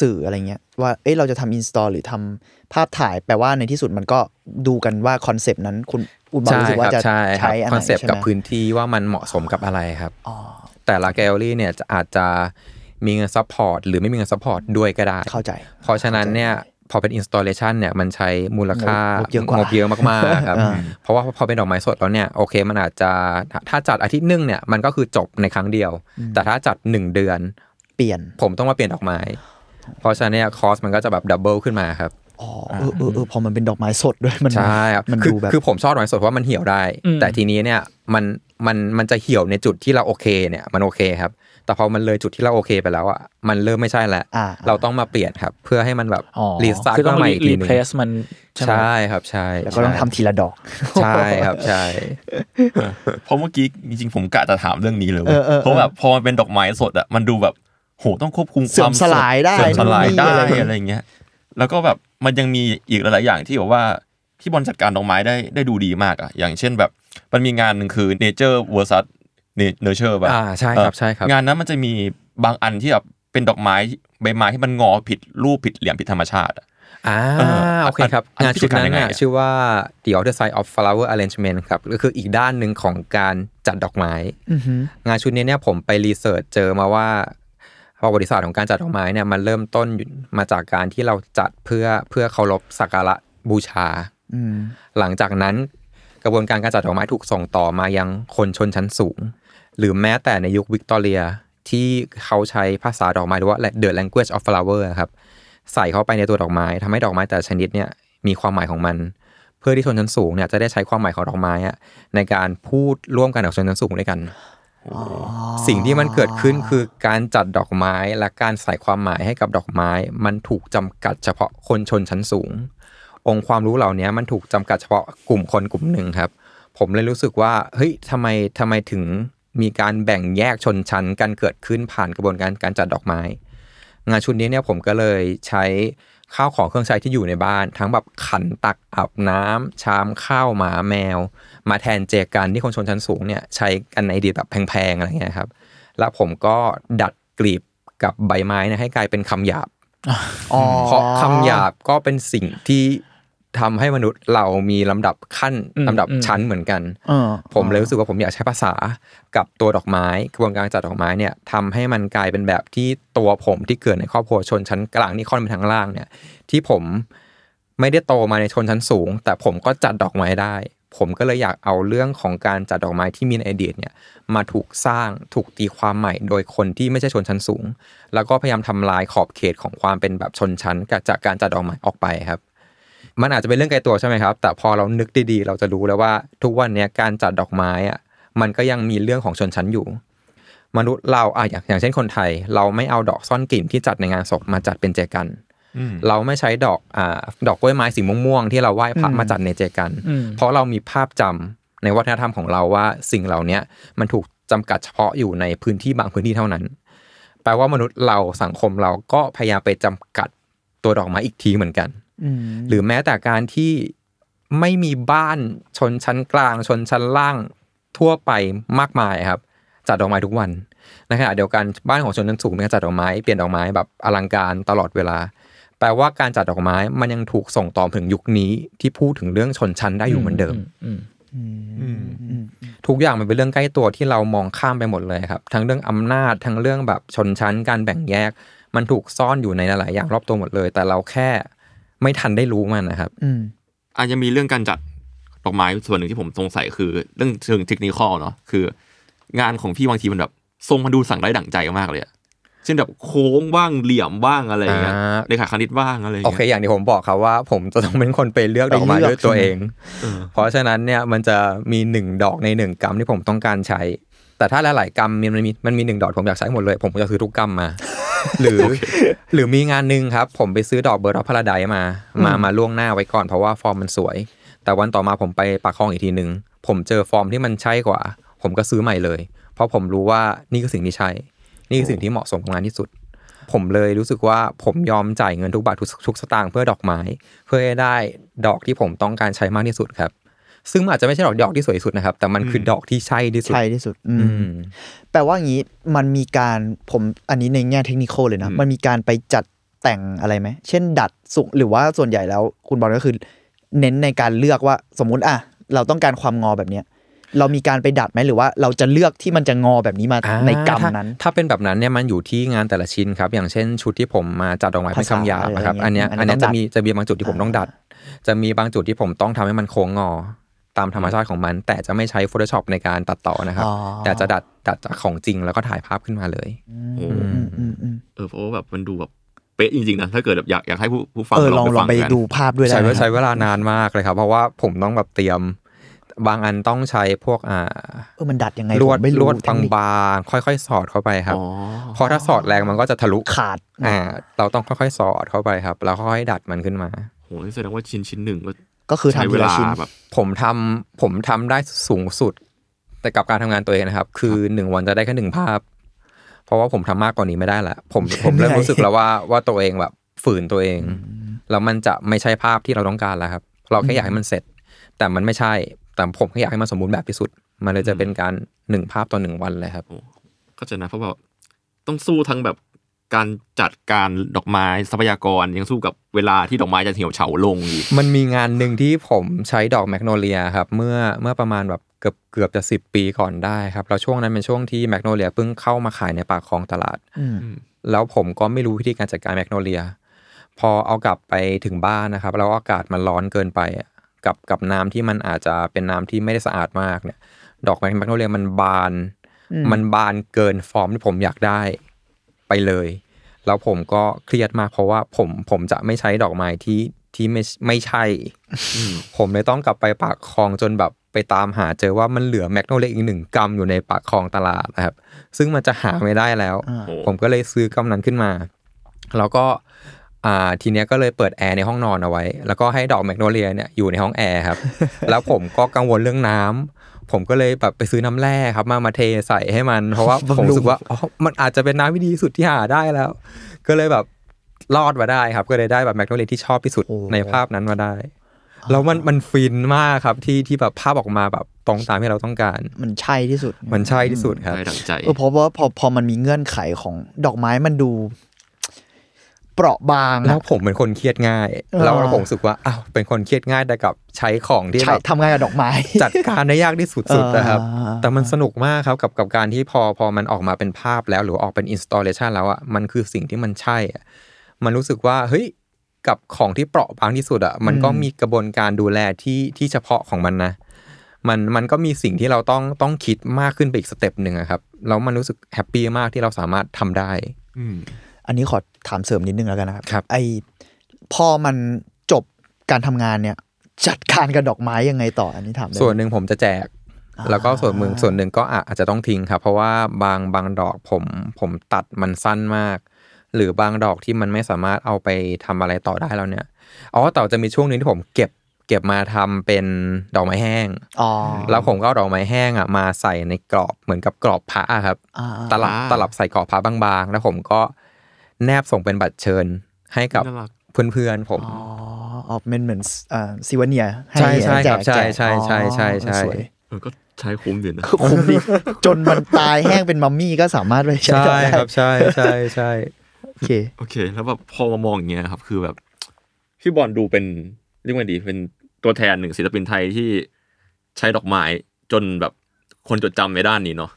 สื่ออะไรเงี้ยว่าเอ้ยเราจะทำ install หรือทำภาพถ่ายแปลว่าในที่สุดมันก็ดูกันว่าคอนเซปต์นั้นคุณคุณบอลใช่รู้สึกคว่ารับจะใช่ครับใช้อันคไหอนนเซปต์ใช่กับไหมพื้นที่ว่ามันเหมาะสมกับอะไรครับอ๋อแต่ละแกลเลอรี่เนี่ยจะอาจจะ มีเงินซัพพอร์ตหรือไม่มีเงินซัพพอร์ตด้วยก็ได้ เข้าใจ เพราะฉะนั้นเนี่ยพอเป็น installation เนี่ยมันใช้มูลค่างบเยอะกว่างบเยอะมากๆครับอ่าเพราะว่าพอเป็นดอกไม้สดแล้วเนี่ยโอเคมันอาจจะถ้าจัดอาทิตย์หนึงเนี่ยมันก็คือจบในครั้งเดียว แต่ถ้าจัด 1 เดือน เปลี่ยนผมต้องมาเปลี่ยนดอกไม้ เพราะฉะนั้นเนี่ยคอสมันก็จะแบบดับเบิลขึ้นมาครับอ๋อเออเออเออพอมันเป็นดอกไม้สดด้วยมันใช่ครับมันคือดูแบบคือผมชอบดอกไม้สดเพราะว่ามันเหี่ยวได้อืมแต่ทีนี้เนี่ยมันมันมันจะเหี่ยวในจุดที่เราโอเคเนี่ยมันโอเคครับ แต่พอมันเลยจุดที่เราโอเคไปแล้วอะมันเริ่มไม่ใช่แล้วอ่าเราต้องมาเปลี่ยนครับ เพื่อให้มันแบบอ๋อรีสตาร์ทคือต้อมางใหม่อีกรีทีหนึงเพลสมันใช่ไหมใช่ครับใช่แล้วก็ต้องทำทีละดอก ใช่ครับใช่เพราะเมื่อกี้จริงๆผมกะจะถามเรื่องนี้เลยเว้ยเออเออเออเพราะแบบพอมันเป็นดอกไม้สดอะมันดูแบบโหต้องควบคุมเสื่คอวามมสลายได้เสื่อมสลายได้นู่นนี่อะไรอะไรอย่างเงี้ย แล้วก็แบบมันยังมีอีกหลายๆอย่างที่แบบว่าพี่บอลจัดการดอกไม้ได้ได้ดูดีมากอะอย่างเช่นแบบมันมีงานหนึ่งคือ Nature vs Nurture แบบอ่าใช่ครับใช่ครับงานนั้นมันจะมีบางอันที่แบบเป็นดอกไม้ใบไม้ที่มันงอผิดรูปผิดเหลี่ยมผิดธรรมชาติอะอ่าเออโอเคครับอันงานชุดนั้นอันนี้น่ะจัดการยังไงอะชื่อว่า The Other Side of Flower Arrangement ครับก็คืออีกด้านหนึ่งของการจัดดอกไม้อือหืองานชุดนี้เนี่ยผมไป research เจอมาว่าประวัติศาสตร์ของการจัดดอกไม้เนี่ยมันเริ่มต้นอยู่มาจากการที่เราจัดเพื่อเพื่อเคารพสักการะบูชาอืมหลังจากนั้นกระบวนการการจัดดอกไม้ถูกส่งต่อมายังคนชนชั้นสูง หรือแม้แต่ในยุควิกตอเรียที่เขาใช้ภาษาดอกไม้หรือว่า the language of flower ครับใส่เข้าไปในตัวดอกไม้ทำให้ดอกไม้แต่ชนิดเนี่ยมีความหมายของมัน เพื่อที่ชนชั้นสูงเนี่ยจะได้ใช้ความหมายของดอกไม้ในการพูดร่วมกันกับชนชั้นสูงด้วยกัน สิ่งที่มันเกิดขึ้นคือการจัดดอกไม้และการใส่ความหมายให้กับดอกไม้ มันถูกจำกัดเฉพาะคนชนชั้นสูง องค์ความรู้เหล่านี้มันถูกจำกัดเฉพาะกลุ่มคนกลุ่มหนึ่งครับ ผมเลยรู้สึกว่าเฮ้ยทำไมทำไมถึง มีการแบ่งแยกชนชั้นกันเกิดขึ้นผ่านกระบวนการการจัดดอกไม้ งานชุดนี้เนี่ยผมก็เลยใช้ข้าวของเครื่องใช้ที่อยู่ในบ้าน ทั้งแบบขันตักอาบน้ำชามข้าวหมาแมว มาแทนเจกันที่คนชนชั้นสูงเนี่ยใช้กันในอดีตแบบแพงๆอะไรเงี้ยครับ แล้วผมก็ดัดกลีบกับใบไม้เนยให้กลายเป็นคำหยาบอ๋อเพราะคำหยาบก็เป็นสิ่งที่ ทำให้มนุษย์เรามีลำดับขั้นอืมลำดับอืมชั้นเหมือนกันเออผมเลยรู้สึกว่าผมอยากใช้ภาษากับตัวดอกไม้กระบวนการจัดดอกไม้เนี่ยทำให้มันกลายเป็นแบบที่ตัวผมที่เกิดในครอบครัวชนชั้นกลางนี่ค่อนไปทางล่างเนี่ย ที่ผมไม่ได้โตมาในชนชั้นสูง แต่ผมก็จัดดอกไม้ได้ ผมก็เลยอยากเอาเรื่องของการจัดดอกไม้ที่มีในอดีตเนี่ยมาถูกสร้างถูกตีความใหม่โดยคนที่ไม่ใช่ชนชั้นสูง แล้วก็พยายามทำลายขอบเขตของความเป็นแบบชนชั้นจากการจัดดอกไม้ออกไปครับ มันอาจจะเป็นเรื่องไกลตัวใช่ไหมครับ แต่พอเรานึกดีๆ เราจะรู้แล้วว่า ทุกวันเนี้ยการจัดดอกไม้อะมันก็ยังมีเรื่องของชนชั้นอยู่ มนุษย์เราอะอย่างอย่างเช่นคนไทย เราไม่เอาดอกซ่อนกลิ่นที่จัดในงานศพมาจัดเป็นเจกันอืมเราไม่ใช้ดอกอ่าดอกกล้วยไม้สีม่วงๆที่เราไหว้พระมาจัดในเจกันอืมเพราะเรามีภาพจำในวัฒนธรรมของเราว่าสิ่งเหล่าเนี้ยมันถูกจำกัดเฉพาะอยู่ในพื้นที่บางพื้นที่เท่านั้น แปลว่ามนุษย์เราสังคมเราก็พยายามไปจำกัดตัวดอกไม้อีกทีเหมือนกันอืม หรือแม้แต่การที่ไม่มีบ้านชนชั้นกลาง ชนชั้นล่างทั่วไปมากมายครับ จัดดอกไม้ทุกวันในขณะเดียวกันบ้านของชนชั้นสูงมีการจัดดอกไม้เปลี่ยนดอกไม้แบบอลังการตลอดเวลา แปลว่าการจัดดอกไม้มันยังถูกส่งต่อถึงยุคนี้ที่พูดถึงเรื่องชนชั้นได้อยู่เหมือนเดิมอืมอืมทุกอย่างมันเป็นเรื่องใกล้ตัวที่เรามองข้ามไปหมดเลยครับ ทั้งเรื่องอำนาจทั้งเรื่องแบบชนชั้น การแบ่งแยก มันถูกซ่อนอยู่ในหลายๆอย่างรอบตัวหมดเลย แต่เราแค่ ไม่ทันได้รู้มันนะครับ อืมอาจจะมีเรื่องการจัดดอกไม้ส่วนหนึ่งที่ผมสงสัยคือ เรื่องเชิงเทคนิคอลเนาะคือ งานของพี่บางทีมันแบบทรงมาดูสั่งได้ดั่งใจมากเลยอะเช่นแบบโค้งบ้างเหลี่ยมบ้างอะไรอย่างเงี้ยอ่า เลขาคณิตบ้างอะไรอย่างโอเงี้ยเคอย่างที่ผมบอกครับว่า ผมจะต้องเป็นคนไปเลือกดอกไม้ไปเลือก ด้วยตัวเอง เออ เพราะฉะนั้นเนี่ยมันจะมีหนึ่งดอกในหนึ่งกรัมที่ผมต้องการใช้ แต่ถ้าหลายๆกรัมมันมีมันมีหนึ่งดอกผมอยากใช้หมดเลย ผมก็จะซื้อทุกกรัมมา หรือ หรือมีงานหนึ่งครับ ผมไปซื้อดอกเบอร์ดอพาราไดมา มามาล่วงหน้าไว้ก่อนเพราะว่าฟอร์มมันสวย แต่วันต่อมาผมไปปากคลองอีกทีหนึ่งผมเจอฟอร์มที่มันใช่กว่า ผมก็ซื้อใหม่เลย เพราะผมรู้ว่านี่คือสิ่งที่ใช่ นี่คือสิ่งที่เหมาะสมกับงานที่สุด ผมเลยรู้สึกว่าผมยอมจ่ายเงินทุกบาททุกทุกสตางค์เพื่อดอกไม้ เพื่อให้ได้ดอกที่ผมต้องการใช้มากที่สุดครับ ซึ่งมันอาจจะไม่ใช่ดอกดอกที่สวยที่สุดนะครับ แต่มันคือดอกที่ใช่ที่สุดใช่ที่สุด อือืมมแปลว่างี้มันมีการผมอันนี้ในแง่เทคนิคเลยนะ มันมีการไปจัดแต่งอะไรไหม เช่นดัดสุหรือว่าส่วนใหญ่แล้วคุณบอลก็คือ เน้นในการเลือกว่าสมมุติอะเราต้องการความงอแบบเนี้ยเรามีการไปดัดไหมหรือว่าเราจะเลือกที่มันจะงอแบบนี้มาอ่าในกรรมถ้านั้น ถ้าเป็นแบบนั้นเนี่ยมันอยู่ที่งานแต่ละชิ้นครับ อย่างเช่น ชุดที่ผมมาจัดดอกไม้เป็นภาษาคำหยาบนะครับอะไรอันอย่างเงี้เนี้ยยอัอันนนี้เนี้ยต้องจะดัดมีจะมีบางจุดที่ผมต้องดัด จะมีบางจุดที่ผมต้องทำให้มันโค้งงอ ตามธรรมชาติของมัน แต่จะไม่ใช้ Photoshop ในการตัดต่อนะครับอ๋อแต่จะดัดดัดจากของจริงแล้วก็ถ่ายภาพขึ้นมาเลยโอ้อืมอืมอืมเออเพราะว่าแบบมันดูแบบเป๊ะจริงๆนะถ้าเกิดแบบอยากอยากให้ผู้ผู้ฟังเออลลอองงลไปองฟังไปกันดูภาพด้วยได้ใช้ไหมใช้เวลานานมากเลยครับ เพราะว่าผมต้องแบบเตรียมบางอันต้องใช้พวกอ่าเออมันดัดยังไงลวดผมไม่ลรู้วดเทคนิคบางๆค่อยๆ สอดเข้าไปครับอ๋อเพราะถ้าสอดแรงมันก็จะทะลุขาดอ่าเราต้องค่อยๆ สอดเข้าไปครับ แล้วค่อยๆดัดมันขึ้นมาโหนี่แสดงว่าชิ้นชิ้นหนึ่งก็ ก็คือใช้ทำเวทีละลาชิ้นแบบผมทำผมทำได้สูงสุด แต่กับการทำงานตัวเองนะครับ คือหนึ่งวันจะได้แค่หนึ่งภาพ เพราะว่าผมทำมากกว่านี้ไม่ได้ละผมผมเริ่มรู้สึกแล้วว่าว่าตัวเองแบบฝืนตัวเองแล้วมันจะไม่ใช่ภาพที่เราต้องการแล้วครับ เราแค่อยากให้มันเสร็จ แต่มันไม่ใช่ แต่ผมแค่อยากให้มันสมบูรณ์แบบที่สุด มันเลยจะเป็นการหนึ่งภาพต่อหนึ่งวันเลยครับก็จะนะเพราะว่าต้องสู้ทั้งแบบ การจัดการดอกไม้ทรัพยากรยังสู้กับเวลาที่ดอกไม้จะเหี่ยวเฉาลงอีกมันมีงานหนึ่งที่ผมใช้ดอกแมกโนเลียครับเมื่อเมื่อประมาณแบบเกือบเกือบจะสิบปีก่อนได้ครับแล้วช่วงนั้นเป็นช่วงที่แมกโนเลียเพิ่งเข้ามาขายในปากคลองตลาดอืมแล้วผมก็ไม่รู้วิธีการจัดการแมกโนเลีย พอเอากลับไปถึงบ้านนะครับแล้วอากาศมันร้อนเกินไปอะกับกับน้ำที่มันอาจจะเป็นน้ำที่ไม่ได้สะอาดมากเนี่ย ดอกแมกโนเลียมันบานอืมมันบานเกินฟอร์มที่ผมอยากได้ ไปเลย แล้วผมก็เครียดมากเพราะว่าผมผมจะไม่ใช้ดอกไม้ที่ที่ไม่ไม่ใช่ ผมเลยต้องกลับไปปากคลองจนแบบไปตามหาเจอว่ามันเหลือแมกโนเลียอีกหนึ่งกรัมอยู่ในปากคลองตลาดนะครับ ซึ่งมันจะหาไม่ได้แล้วอ่าผมก็เลยซื้อกำนั้นขึ้นมา แล้วก็อ่าทีเนี้ยก็เลยเปิดแอร์ในห้องนอนเอาไว้ แล้วก็ให้ดอกแมกโนเลียเนี่ยอยู่ในห้องแอร์ครับ แล้วผมก็กังวลเรื่องน้ำ ผมก็เลยแบบไปซื้อน้ำแร่ครับ มามาเทใส่ให้มัน เพราะว่าผมรู้สึกว่าอ๋อมันอาจจะเป็นน้ำที่ดีที่สุดที่หาได้แล้ว ก็เลยแบบรอดมาได้ครับ ก็เลยได้แบบแมกโนเลียที่ชอบที่สุดโอ้ในภาพนั้นมาได้แล้วมันมันฟินมากครับที่ที่แบบภาพออกมาแบบตรงตามที่เราต้องการ มันใช่ที่สุด มันใช่ที่สุดครับได้ดังใจเออเพราะว่าพอพอมันมีเงื่อนไขของดอกไม้มันดู เปราะบางอะแล้วผมเป็นคนเครียดง่ายเออแล้วผมรู้สึกว่าอ้าวเป็นคนเครียดง่ายแต่กับใช้ของที่ใช่แบบทำงานกับดอกไม้ จัดการได้ยากที่สุดสุดนะครับอ่าแต่มันสนุกมากครับกับกับการที่พอพอมันออกมาเป็นภาพแล้วหรือออกเป็นอินสต l เลชันแล้วอะมันคือสิ่งที่มันใช่อะมันรู้สึกว่าเฮ้ยกับของที่เปราะบางที่สุดอะมันก็มีกระบวนการดูแลที่ที่เฉพาะของมันนะมันมันก็มีสิ่งที่เราต้องต้องคิดมากขึ้นไปอีก step หนึ่งอะครับแล้วมันรู้สึก happy มากที่เราสามารถทำได้ อืม อันนี้ขอถามเสริมนิดนึงแล้วกันนะครับครับไอพอมันจบการทำงานเนี่ย จัดการกับดอกไม้ยังไงต่ออันนี้ถามได้ไหมส่วนหนึ่งผมจะแจกอ่าแล้วก็ส่วนมึงส่วนหนึ่งก็อาอาจจะต้องทิ้งครับ เพราะว่าบางบางดอกผมผมตัดมันสั้นมาก หรือบางดอกที่มันไม่สามารถเอาไปทำอะไรต่อได้แล้วเนี่ยอ๋อแต่จะมีช่วงหนึงที่ผมเก็บเก็บมาทำเป็นดอกไม้แห้งอ๋อแล้วผมก็เอาดอกไม้แห้งอะมาใส่ในกรอบเหมือนกับกรอบพระอะครับอ่าตลับอ่าตลับใส่กรอบพระบางๆ แล้วผมก็ แนบส่งเป็นบัตรเชิญให้กับน่ารักเพื่อนๆผมอ๋ออ๋อเป็นเหมือนอ่าซิวเนียให้ใช่ใช่แจครักบใช่แจกใช่ใช่ใช่ใช่อ๋อสวยเออก็ใช้คุ้มอยู่นะคุ้มดีจนมันตายแห้งเป็นมัมมี่ก็สามารถไปใช้ใช่ต่อได้ครับใช่ใช่ใช่โอเคโอเค แล้วแบบพอมามองอย่างเงี้ยครับ คือแบบพี่บอลดูเป็นเรียกว่าดีเป็นตัวแทนหนึ่งศิลปินไทยที่ใช้ดอกไม้จนแบบคนจดจำในด้านนี้เนาะ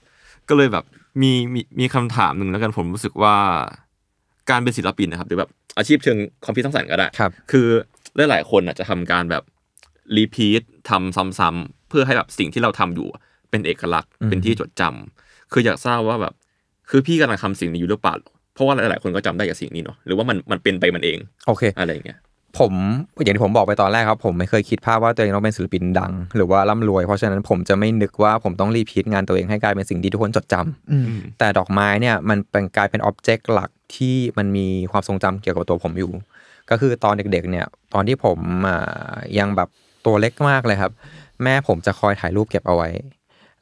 ก็เลยแบบมีมีมีคำถามหนึ่งแล้วกันผมรู้สึกว่า การเป็นศิลปินนะครับ หรือแบบอาชีพเชิงความคิดสร้างสรรค์ก็ได้ครับ คือหลายๆคนอะจะทำการแบบรีพีททำซ้ำๆเพื่อให้แบบสิ่งที่เราทำอยู่อะเป็นเอกลักษณ์อืมเป็นที่จดจำคืออยากทราบว่าแบบ คือพี่กำลังทำสิ่งนี้อยู่หรือเปล่าเพราะว่าหลายๆคนก็จำได้กับสิ่งนี้เนาะหรือว่ามันมันเป็นไปมันเองโอเคอะไรอย่างเงี้ยผมอย่างที่ผมบอกไปตอนแรกครับ ผมไม่เคยคิดภาพว่าตัวเองต้องเป็นศิลปินดัง หรือว่าร่ำรวย เพราะฉะนั้นผมจะไม่นึกว่าผมต้อง repeat งานตัวเองให้กลายเป็นสิ่งที่ทุกคนจดจำอืมแต่ดอกไม้เนี่ยมันเป็นกลายเป็น object หลัก ที่มันมีความทรงจำเกี่ยวกับตัวผมอยู่ ก็คือตอนเด็กๆ เนี่ย ตอนที่ผมอ่ายังแบบตัวเล็กมากเลยครับ แม่ผมจะคอยถ่ายรูปเก็บเอาไว้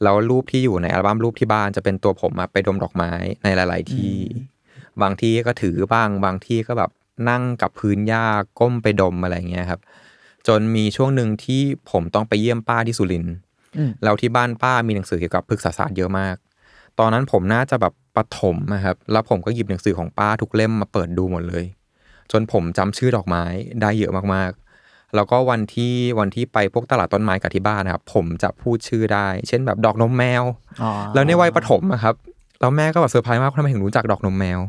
แล้วรูปที่อยู่ในอัลบั้มรูปที่บ้านจะเป็นตัวผมอะไปดมดอกไม้ในหลาย ๆ ที่ บางที่ก็ถือบ้าง บางที่ก็แบบนั่งกับพื้นหญ้าก้มไปดมอะไรอย่างเงี้ยครับ จนมีช่วงหนึ่งที่ผมต้องไปเยี่ยมป้าที่สุรินทร์อืมแล้วที่บ้านป้ามีหนังสือเกี่ยวกับพฤกษศาสตร์เยอะมาก ตอนนั้นผมน่าจะแบบ ปฐมนะครับ แล้วผมก็หยิบหนังสือของป้าทุกเล่มมาเปิดดูหมดเลย จนผมจำชื่อดอกไม้ได้เยอะมากๆ แล้วก็วันที่วันที่ไปพวกตลาดต้นไม้กับที่บ้านนะครับ ผมจะพูดชื่อได้ เช่นแบบดอกนมแมวอ๋อแล้วในวัยประถมอะครับ แล้วแม่ก็แบบเซอร์ไพรส์มากว่าทำไมถึงรู้จักดอกนมแมว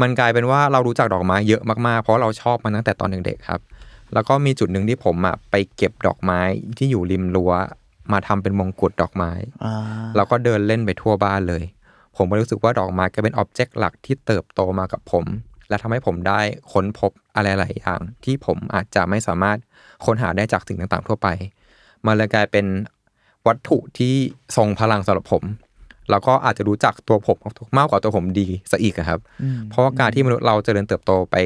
มันกลายเป็นว่าเรารู้จักดอกไม้เยอะมากๆ เพราะเราชอบมันตั้งแต่ตอนเด็กๆครับ แล้วก็มีจุดหนึ่งที่ผมอะไปเก็บดอกไม้ที่อยู่ริมรั้วมาทำเป็นมงกุฎดอกไม้อ่าแล้วก็เดินเล่นไปทั่วบ้านเลย ผมก็รู้สึกว่าดอกไม้ก็เป็นอ็อบเจกต์หลักที่เติบโตมากับผม และทำให้ผมได้ค้นพบอะไรหลายอย่าง ที่ผมอาจจะไม่สามารถค้นหาได้จากสิ่งต่างๆ ทั่วไป มันเลยกลายเป็นวัตถุที่ทรงพลังสำหรับผม แล้วก็อาจจะรู้จักตัวผมมากกว่าตัวผมดีซะอีกอะครับอืมเพราะว่าการที่มนุษย์เราเจริญเติบโตไป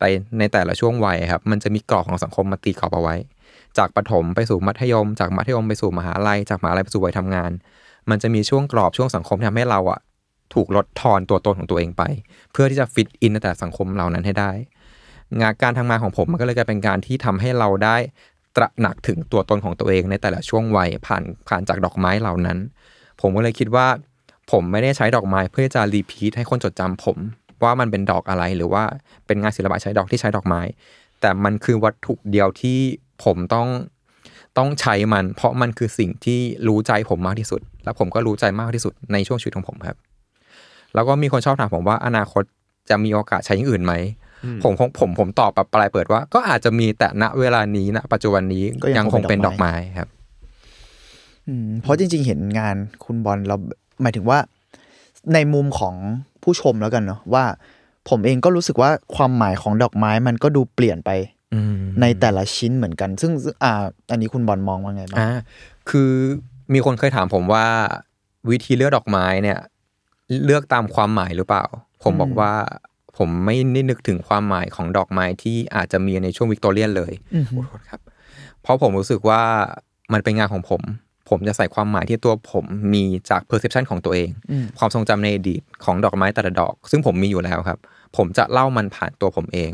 ไปในแต่ละช่วงวัยครับ มันจะมีกรอบของสังคมมาตีกรอบเอาไว้ จากประถมไปสู่มัธยม จากมัธยมไปสู่มหาลัย จากมหาลัยไปสู่วัยทำงาน มันจะมีช่วงกรอบช่วงสังคมที่ทำให้เราอะ ถูกลดทอนตัวตนของตัวเองไป เพื่อที่จะฟิตอินในแต่สังคมเหล่านั้นให้ได้ งานการทำงมาของผมมันก็เลยกลายเป็นการที่ทำให้เราได้ตระหนักถึงตัวตนของตัวเองในแต่ละช่วงวัยผ่านผ่านจากดอกไม้เหล่านั้น ผมก็เลยคิดว่า ผมไม่ได้ใช้ดอกไม้เพื่อจะรีพีทให้คนจดจำผมว่ามันเป็นดอกอะไรหรือว่าเป็นงานศิลปะใช้ดอกที่ใช้ดอกไม้ แต่มันคือวัตถุเดียวที่ผมต้องต้องใช้มัน เพราะมันคือสิ่งที่รู้ใจผมมากที่สุด และผมก็รู้ใจมากที่สุดในช่วงชีวิตของผมครับ แล้วก็มีคนชอบถามผมว่าอนาคตจะมีโอกาสใช้อย่างอื่นไหมผมคงผมผมตอบแบบปลายเปิดว่า ก็อาจจะมีแต่ณเวลานี้ณปัจจุบันนี้ก็ยังยังคงเป็นดอกไม้ครับอืมเพราะจริง ๆ เห็นงานคุณบอลเราหมายถึงว่า ในมุมของผู้ชมแล้วกันเนาะว่า ผมเองก็รู้สึกว่าความหมายของดอกไม้มันก็ดูเปลี่ยนไปอืมในแต่ละชิ้นเหมือนกันซึ่งซึ่งอ่า อันนี้คุณบอลมองว่าไงบ้างอ่าคือมีคนเคยถามผมว่า วิธีเลือกดอกไม้เนี่ย เลือกตามความหมายหรือเปล่า ผมบอกว่าผมไม่ได้นึกถึงความหมายของดอกไม้ที่อาจจะมีในช่วงวิกตอเรียนเลยอือฮึขอโทษครับ เพราะผมรู้สึกว่ามันเป็นงานของผม ผมจะใส่ความหมายที่ตัวผมมีจาก perception ของตัวเองอืมความทรงจำในอดีตของดอกไม้แต่ละดอก ซึ่งผมมีอยู่แล้วครับ ผมจะเล่ามันผ่านตัวผมเอง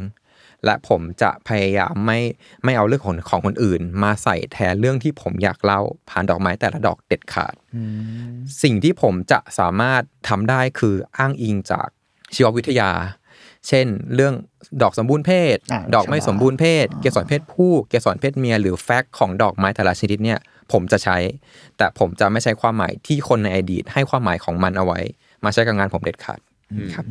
และผมจะพยายามไม่ไม่เอาเรื่องของของคนอื่น มาใส่แทนเรื่องที่ผมอยากเล่าผ่านดอกไม้แต่ละดอกเด็ดขาด สิ่งที่ผมจะสามารถทำได้คืออ้างอิงจากชีววิทยา เช่น เรื่องดอกสมบูรณ์เพศอ่าดอกไม่ใช่สมบูรณ์เพศ เกสรเพศผู้ เกสรเพศเมีย หรือแฟกต์ของดอกไม้แต่ละชนิดเนี่ยผมจะใช้ แต่ผมจะไม่ใช้ความหมายที่คนในอดีตให้ความหมายของมันเอาไว้ มาใช้กับงานผมเด็ดขาดครับ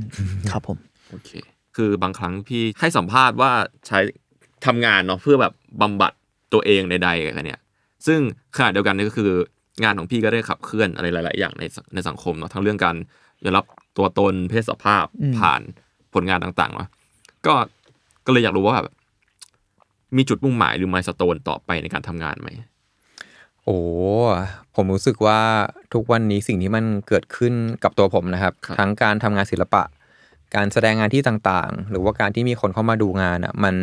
ครับผม โอเค คือบางครั้งพี่ให้สัมภาษณ์ว่าใช้ทำงานเนาะเพื่อแบบบำบัดตัวเองใดๆกันเนี่ย ซึ่งขณะเดียวกันนี่ก็คืองานของพี่ก็ได้ขับเคลื่อนอะไรหลาย ๆ อย่างในสังในสังคมเนาะทั้งเรื่องการยอมรับตัวตนเพศสภาพอืมผ่านผลงานต่างๆเนาะก็ก็เลยอยากรู้ว่าแบบมีจุดมุ่งหมายหรือไมล์สโตนต่อไปในการทำงานไหมโอ้ผมรู้สึกว่าทุกวันนี้สิ่งที่มันเกิดขึ้นกับตัวผมนะครับครับทั้งการทำงานศิลปะ การแสดงงานที่ต่างๆ หรือว่าการที่มีคนเข้ามาดูงานอะมัน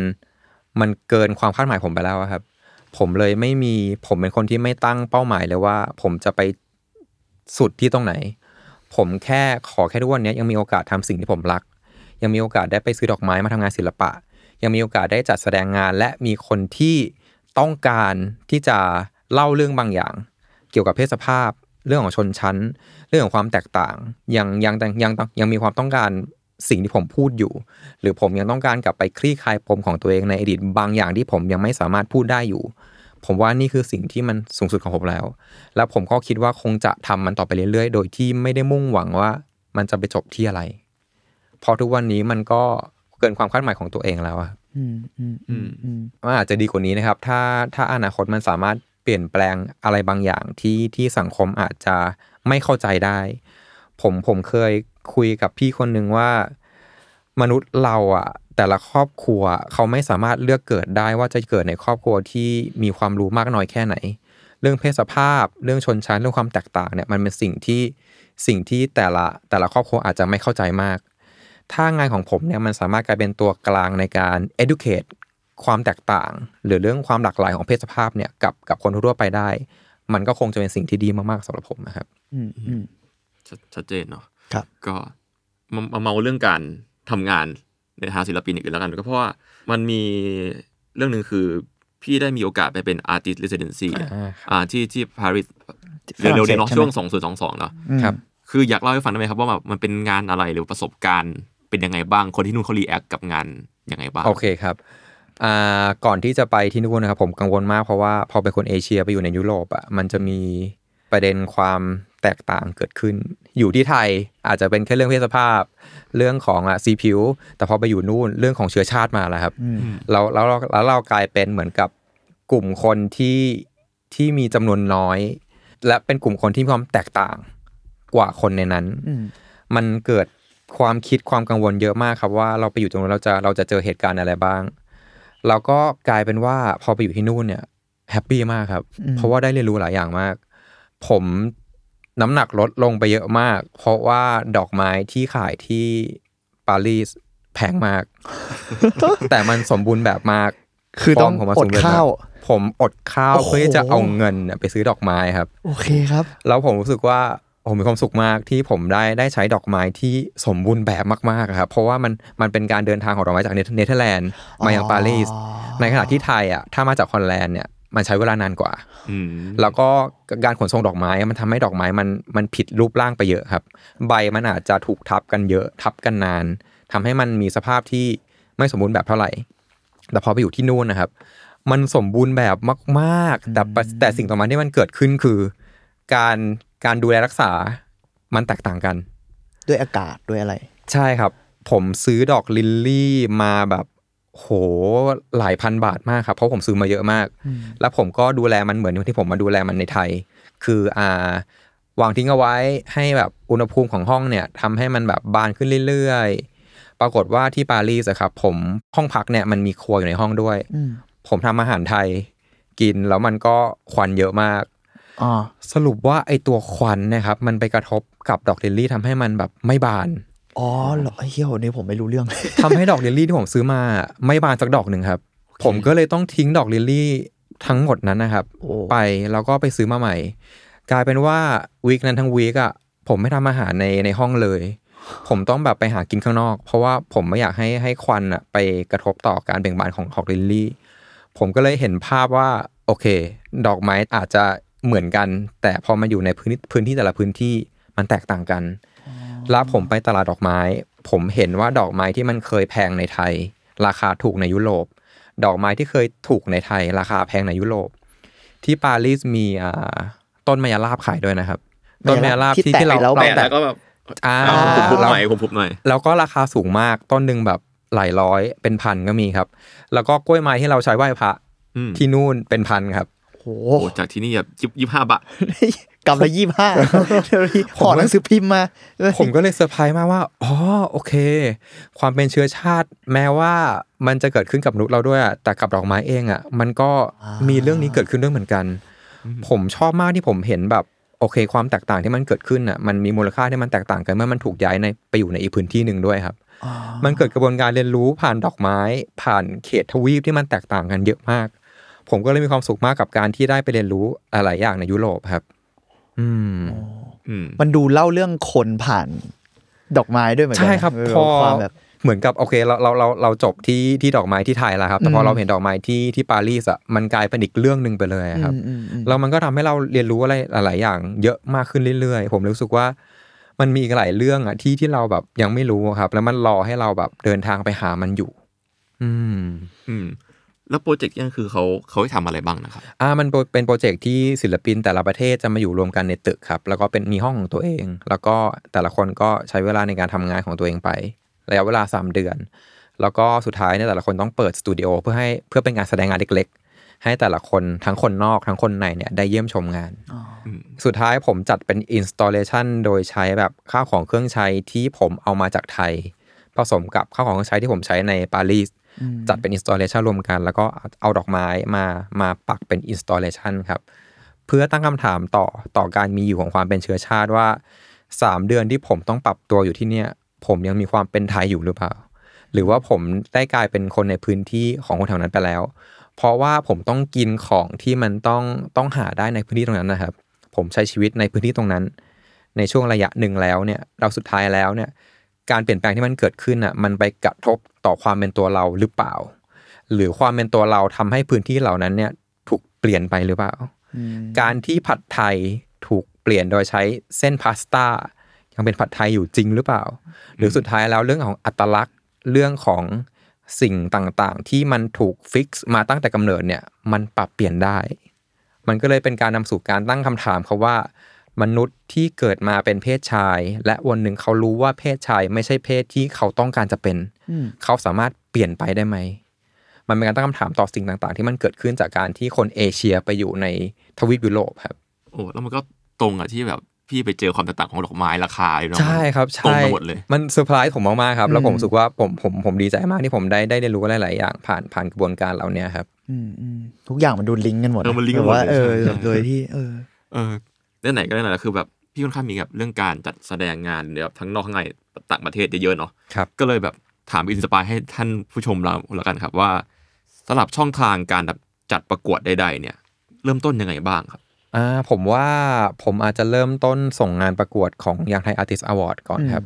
มันเกินความคาดหมายผมไปแล้วครับ ผมเลยไม่มีผมเป็นคนที่ไม่ตั้งเป้าหมายเลยว่า ผมจะไปสุดที่ตรงไหน ผมแค่ขอแค่ทุกวันนี้ยังมีโอกาสทำสิ่งที่ผมรัก ยังมีโอกาสได้ไปซื้อดอกไม้มาทำงานศิลปะ ยังมีโอกาสได้จัดแสดงงาน และมีคนที่ต้องการที่จะเล่าเรื่องบางอย่าง เกี่ยวกับเพศสภาพ เรื่องของชนชั้น เรื่องของความแตกต่าง ยังยังยังยังยังมีความต้องการ สิ่งที่ผมพูดอยู่ หรือผมยังต้องการกลับไปคลี่คลายปมของตัวเองในอดีตบางอย่างที่ผมยังไม่สามารถพูดได้อยู่ ผมว่านี่คือสิ่งที่มันสูงสุดของผมแล้ว แล้วผมก็คิดว่าคงจะทำมันต่อไปเรื่อยๆ โดยที่ไม่ได้มุ่งหวังว่ามันจะไปจบที่อะไร เพราะทุกวันนี้มันก็เกินความคาดหมายของตัวเองแล้วอะอืมอืมอืมอืมมันอาจจะดีกว่านี้นะครับ ถ้าถ้าอนาคตมันสามารถเปลี่ยนแปลงอะไรบางอย่างที่ที่สังคมอาจจะไม่เข้าใจได้ ผมผมเคย คุยกับพี่คนหนึ่งว่า มนุษย์เราอะ แต่ละครอบครัวเขาไม่สามารถเลือกเกิดได้ว่าจะเกิดในครอบครัวที่มีความรู้มากน้อยแค่ไหน เรื่องเพศสภาพ เรื่องชนชั้นเรื่องความแตกต่างเนี่ยมันเป็นสิ่งที่สิ่งที่แต่ละแต่ละครอบครัวอาจจะไม่เข้าใจมาก ถ้างานของผมเนี่ยมันสามารถกลายเป็นตัวกลางในการ educate ความแตกต่าง หรือเรื่องความหลากหลายของเพศสภาพเนี่ยกับกับคนทั่วๆไปได้ มันก็คงจะเป็นสิ่งที่ดีมากๆสำหรับผมนะครับอืมอืมชัดชัดเจนเนาะ ครับก็มามาเมาเรื่องการทำงานในทางศิลปินอีกแล้วกัน ก็เพราะว่ามันมีเรื่องหนึ่งคือพี่ได้มีโอกาสไปเป็น artist residency อ่าครับอ่าที่ที่ปารีสฝรั่งเศสเร็วๆนี้เนาะใช่ไหมช่วงสองศูนย์สองสองเนาะอืมครับ คืออยากเล่าให้ฟังได้ไหมครับว่าแบบมันเป็นงานอะไรหรือประสบการณ์เป็นยังไงบ้าง คนที่นู่นเขารีแอคกับงานยังไงบ้าง โอเคครับอ่าก่อนที่จะไปที่นู่นนะครับผมกังวลมากเพราะว่าพอเป็นคนเอเชียไปอยู่ในยุโรปอะมันจะมีประเด็นความแตกต่างเกิดขึ้น อยู่ที่ไทยอาจจะเป็นแค่เรื่องเพศสภาพ เรื่องของอะสีผิว แต่พอไปอยู่นู่นเรื่องของเชื้อชาติมาแล้วครับอืมเราแล้วเราแล้วเรากลายเป็นเหมือนกับกลุ่มคนที่ที่มีจำนวนน้อย และเป็นกลุ่มคนที่มีความแตกต่างกว่าคนในนั้นอืมมันเกิดความคิดความกังวลเยอะมากครับว่าเราไปอยู่ตรงนั้นเราจะเราจะเจอเหตุการณ์อะไรบ้าง เราก็กลายเป็นว่าพอไปอยู่ที่นู่นเนี่ยแฮปปี้มากครับอืมเพราะว่าได้เรียนรู้หลายอย่างมาก ผม น้ำหนักลดลงไปเยอะมาก เพราะว่าดอกไม้ที่ขายที่ปารีสแพงมาก แต่มันสมบูรณ์แบบมาก คือต้องฟร์มผมมันสมบูรณ์แบบ ผมต้องอดข้าว ผมอดข้าวโอ้โหเพื่อที่จะเอาเงินเนี่ยไปซื้อดอกไม้ครับ โอเคครับ แล้วผมรู้สึกว่าผมมีความสุขมากที่ผมได้ได้ใช้ดอกไม้ที่สมบูรณ์แบบมากๆอะครับ เพราะว่ามันมันเป็นการเดินทางของดอกไม้จากเนเธเนเธอร์แลนด์มายังปารีสอ๋อในขณะที่ไทยอะถ้ามาจากฮอลแลนด์เนี่ย มันใช้เวลานานกว่าอืมแล้วก็การขนส่งดอกไม้มันทำให้ดอกไม้มันมันผิดรูปร่างไปเยอะครับ ใบมันอาจจะถูกทับกันเยอะทับกันนานทำให้มันมีสภาพที่ไม่สมบูรณ์แบบเท่าไหร่ แต่พอไปอยู่ที่นู่นนะครับ มันสมบูรณ์แบบมากๆแต่ปะแต่สิ่งต่อมาที่มันเกิดขึ้นคือ การการดูแลรักษามันแตกต่างกัน ด้วยอากาศด้วยอะไร ใช่ครับ ผมซื้อดอกลิลลี่มาแบบ โหหลายพันบาทมากครับเพราะผมซื้อมาเยอะมาก แล้วผมก็ดูแลมันเหมือนที่ผมมาดูแลมันในไทย คืออ่าวางทิ้งเอาไว้ให้แบบอุณหภูมิของห้องเนี่ยทำให้มันแบบบานขึ้นเรื่อยๆ ปรากฏว่าที่ปารีสอะครับผมห้องพักเนี่ยมันมีครัวอยู่ในห้องด้วยอืมผมทำอาหารไทยกินแล้วมันก็ควันเยอะมากอ๋อสรุปว่าไอตัวควันเนะครับมันไปกระทบกับดอกลิลลี่ทำให้มันแบบไม่บาน อ๋อเหรอไอ้เหี้ยนี่ผมไม่รู้เรื่อง ทำให้ดอกลิลลี่ที่ผมซื้อมาไม่บานสักดอกหนึ่งครับ ผมก็เลยต้องทิ้งดอกลิลลี่ทั้งหมดนั้นนะครับ โอ้ ไปแล้วก็ไปซื้อมาใหม่ กลายเป็นว่าวีคนั้นทั้งวีคอะผมไม่ทำอาหารในในห้องเลย ผมต้องแบบไปหากินข้างนอก เพราะว่าผมไม่อยากให้ให้ควันอะไปกระทบต่อการเบ่งบานของดอกลิลลี่ ผมก็เลยเห็นภาพว่าโอเค ดอกไม้อาจจะเหมือนกัน แต่พอมาอยู่ในพื้นที่พื้นที่แต่ละพื้นที่มันแตกต่างกัน แล้วผมไปตลาดดอกไม้ ผมเห็นว่าดอกไม้ที่มันเคยแพงในไทย ราคาถูกในยุโรป ดอกไม้ที่เคยถูกในไทย ราคาแพงในยุโรป ที่ปารีสมีอ่าต้นมะยาลาบขายด้วยนะครับ ต้นมะยาลาบที่ที่แตะที่เราแล้วเราแต่แตะแล้วก็แบบอ่าผมพุบหเราน่อยผมพุบหน่อย แล้วก็ราคาสูงมากต้นหนึ่งแบบหลายร้อยเป็นพันก็มีครับ แล้วก็กล้วยไม้ที่เราใช้ไหว้พระอืมที่นู่นเป็นพันครับโหโอ้จากที่นี่แบบยิบยิบห้าบาท กำละยี่ห้าห่อหนังสือพิมพ์มา ผมก็เลยเซอร์ไพรส์มากว่า อ๋อ โอเค ความเป็นเชื้อชาติ แม้ว่ามันจะเกิดขึ้นกับมนุษย์เราด้วยอะแต่กับดอกไม้เองอะมันก็มีเรื่องนี้เกิดขึ้นด้วยเหมือนกัน ผมชอบมากที่ผมเห็นแบบโอเค ความแตกต่างที่มันเกิดขึ้นอะมันมีมูลค่าที่มันแตกต่างกันเมื่อมันถูกย้ายในไปอยู่ในอีกพื้นที่หนึ่งด้วยครับมันเกิดกระบวนการเรียนรู้ผ่านดอกไม้ ผ่านเขตทวีปที่มันแตกต่างกันเยอะมาก ผมก็เลยมีความสุขมากกับการที่ได้ไปเรียนรู้หลายๆอย่างในยุโรปครับ อืมอืมมันดูเล่าเรื่องคนผ่านดอกไม้ด้วยเหมือนกัใช่ครับเออพอความแบบเหมือนกับโอเคเราเราเราเราจบที่ที่ดอกไม้ที่ไทยแล้วครับ แต่พออืมเราเห็นดอกไม้ที่ที่ปารีสอะมันกลายเป็นอีกเรื่องหนึ่งไปเลยอะครับอืมอืมอืมแล้วมันก็ทำให้เราเรียนรู้อะไรหลายๆอย่าง เยอะมากขึ้นเรื่อยๆ ผมรู้สึกว่า มันมีอีกหลายเรื่องอะที่ที่เราแบบยังไม่รู้อะครับ แล้วมันรอให้เราแบบเดินทางไปหามันอยู่ อืม อืม แล้วโปรเจกต์นี่คือเขาเขาให้ทำอะไรบ้างนะครับอ่ามันเป็นโปรเจกต์ที่ศิลปินแต่ละประเทศจะมาอยู่รวมกันในตึกครับ แล้วก็เป็นมีห้องของตัวเอง แล้วก็แต่ละคนก็ใช้เวลาในการทำงานของตัวเองไประยะเวลา 3 เดือน แล้วก็สุดท้ายเนี่ยแต่ละคนต้องเปิดสตูดิโอเพื่อให้เพื่อเป็นงานแสดงงานเล็กๆ ให้แต่ละคนทั้งคนนอกทั้งคนในเนี่ยได้เยี่ยมชมงานอืมสุดท้ายผมจัดเป็น installation โดยใช้แบบข้าวของเครื่องใช้ที่ผมเอามาจากไทย ผสมกับข้าวของเครื่องใช้ที่ผมใช้ในปารีส จัดเป็น installation รวมกัน แล้วก็เอาดอกไม้มามาปักเป็น installation ครับ เพื่อตั้งคำถามต่อต่อการมีอยู่ของความเป็นเชื้อชาติว่า3เดือนที่ผมต้องปรับตัวอยู่ที่เนี่ย ผมยังมีความเป็นไทยอยู่หรือเปล่า หรือว่าผมได้กลายเป็นคนในพื้นที่ของคนแถวนั้นไปแล้ว เพราะว่าผมต้องกินของที่มันต้องต้องหาได้ในพื้นที่ตรงนั้นนะครับ ผมใช้ชีวิตในพื้นที่ตรงนั้น ในช่วงระยะหนึ่งแล้วเนี่ยเราสุดท้ายแล้วเนี่ย การเปลี่ยนแปลงที่มันเกิดขึ้นอะมันไปกระทบต่อความเป็นตัวเราหรือเปล่า หรือความเป็นตัวเราทำให้พื้นที่เหล่านั้นเนี่ยถูกเปลี่ยนไปหรือเปล่า การที่ผัดไทยถูกเปลี่ยนโดยใช้เส้นพาสต้ายังเป็นผัดไทยอยู่จริงหรือเปล่า หรือสุดท้ายแล้วเรื่องของอัตลักษณ์เรื่องของสิ่งต่างๆ ที่มันถูกฟิกซ์มาตั้งแต่กำเนิดเนี่ยมันปรับเปลี่ยนได้ มันก็เลยเป็นการนำสู่การตั้งคำถามเขาว่า มนุษย์ที่เกิดมาเป็นเพศชาย และวันหนึ่งเขารู้ว่าเพศชายไม่ใช่เพศที่เขาต้องการจะเป็น เขาสามารถเปลี่ยนไปได้ไหม มันเป็นการตั้งคำถามต่อสิ่งต่าง ๆ ที่มันเกิดขึ้นจากการที่คนเอเชียไปอยู่ในทวีปยุโรปครับ โอ้แล้วมันก็ตรงกับที่แบบพี่ไปเจอความแตกต่างของดอกไม้ราคาเลยเนาะใช่ครับตรงใช่กันหมดเลย มันเซอร์ไพรส์ผมมากๆครับ แล้วผมรู้สึกว่าผมผมผมดีใจมากที่ผมได้ได้เรียนรู้หลาย ๆ อย่างผ่านผ่านกระบวนการเหล่านี้ครับอืมอืมทุกอย่างมันดูลิงก์กันหมดเออมันลิงก์กันหมดแบบว่าเลยเออใช่ใช่โดยที่เออเออ ไหนๆก็ไหนๆแล้วคือแบบพี่ค่อนข้างมีแบบเรื่องการจัดแสดงงานเนี่ยทั้งนอกทั้งในต่างประเทศเยอะๆเนาะครับก็เลยแบบถาม inspire ให้ท่านผู้ชมเราแล้วกันครับว่าสำหรับช่องทางการแบบจัดประกวดใด ๆ เนี่ย เริ่มต้นยังไงบ้างครับอ่าผมว่าผมอาจจะเริ่มต้นส่งงานประกวดของ Young Thai Artist Award ก่อนครับ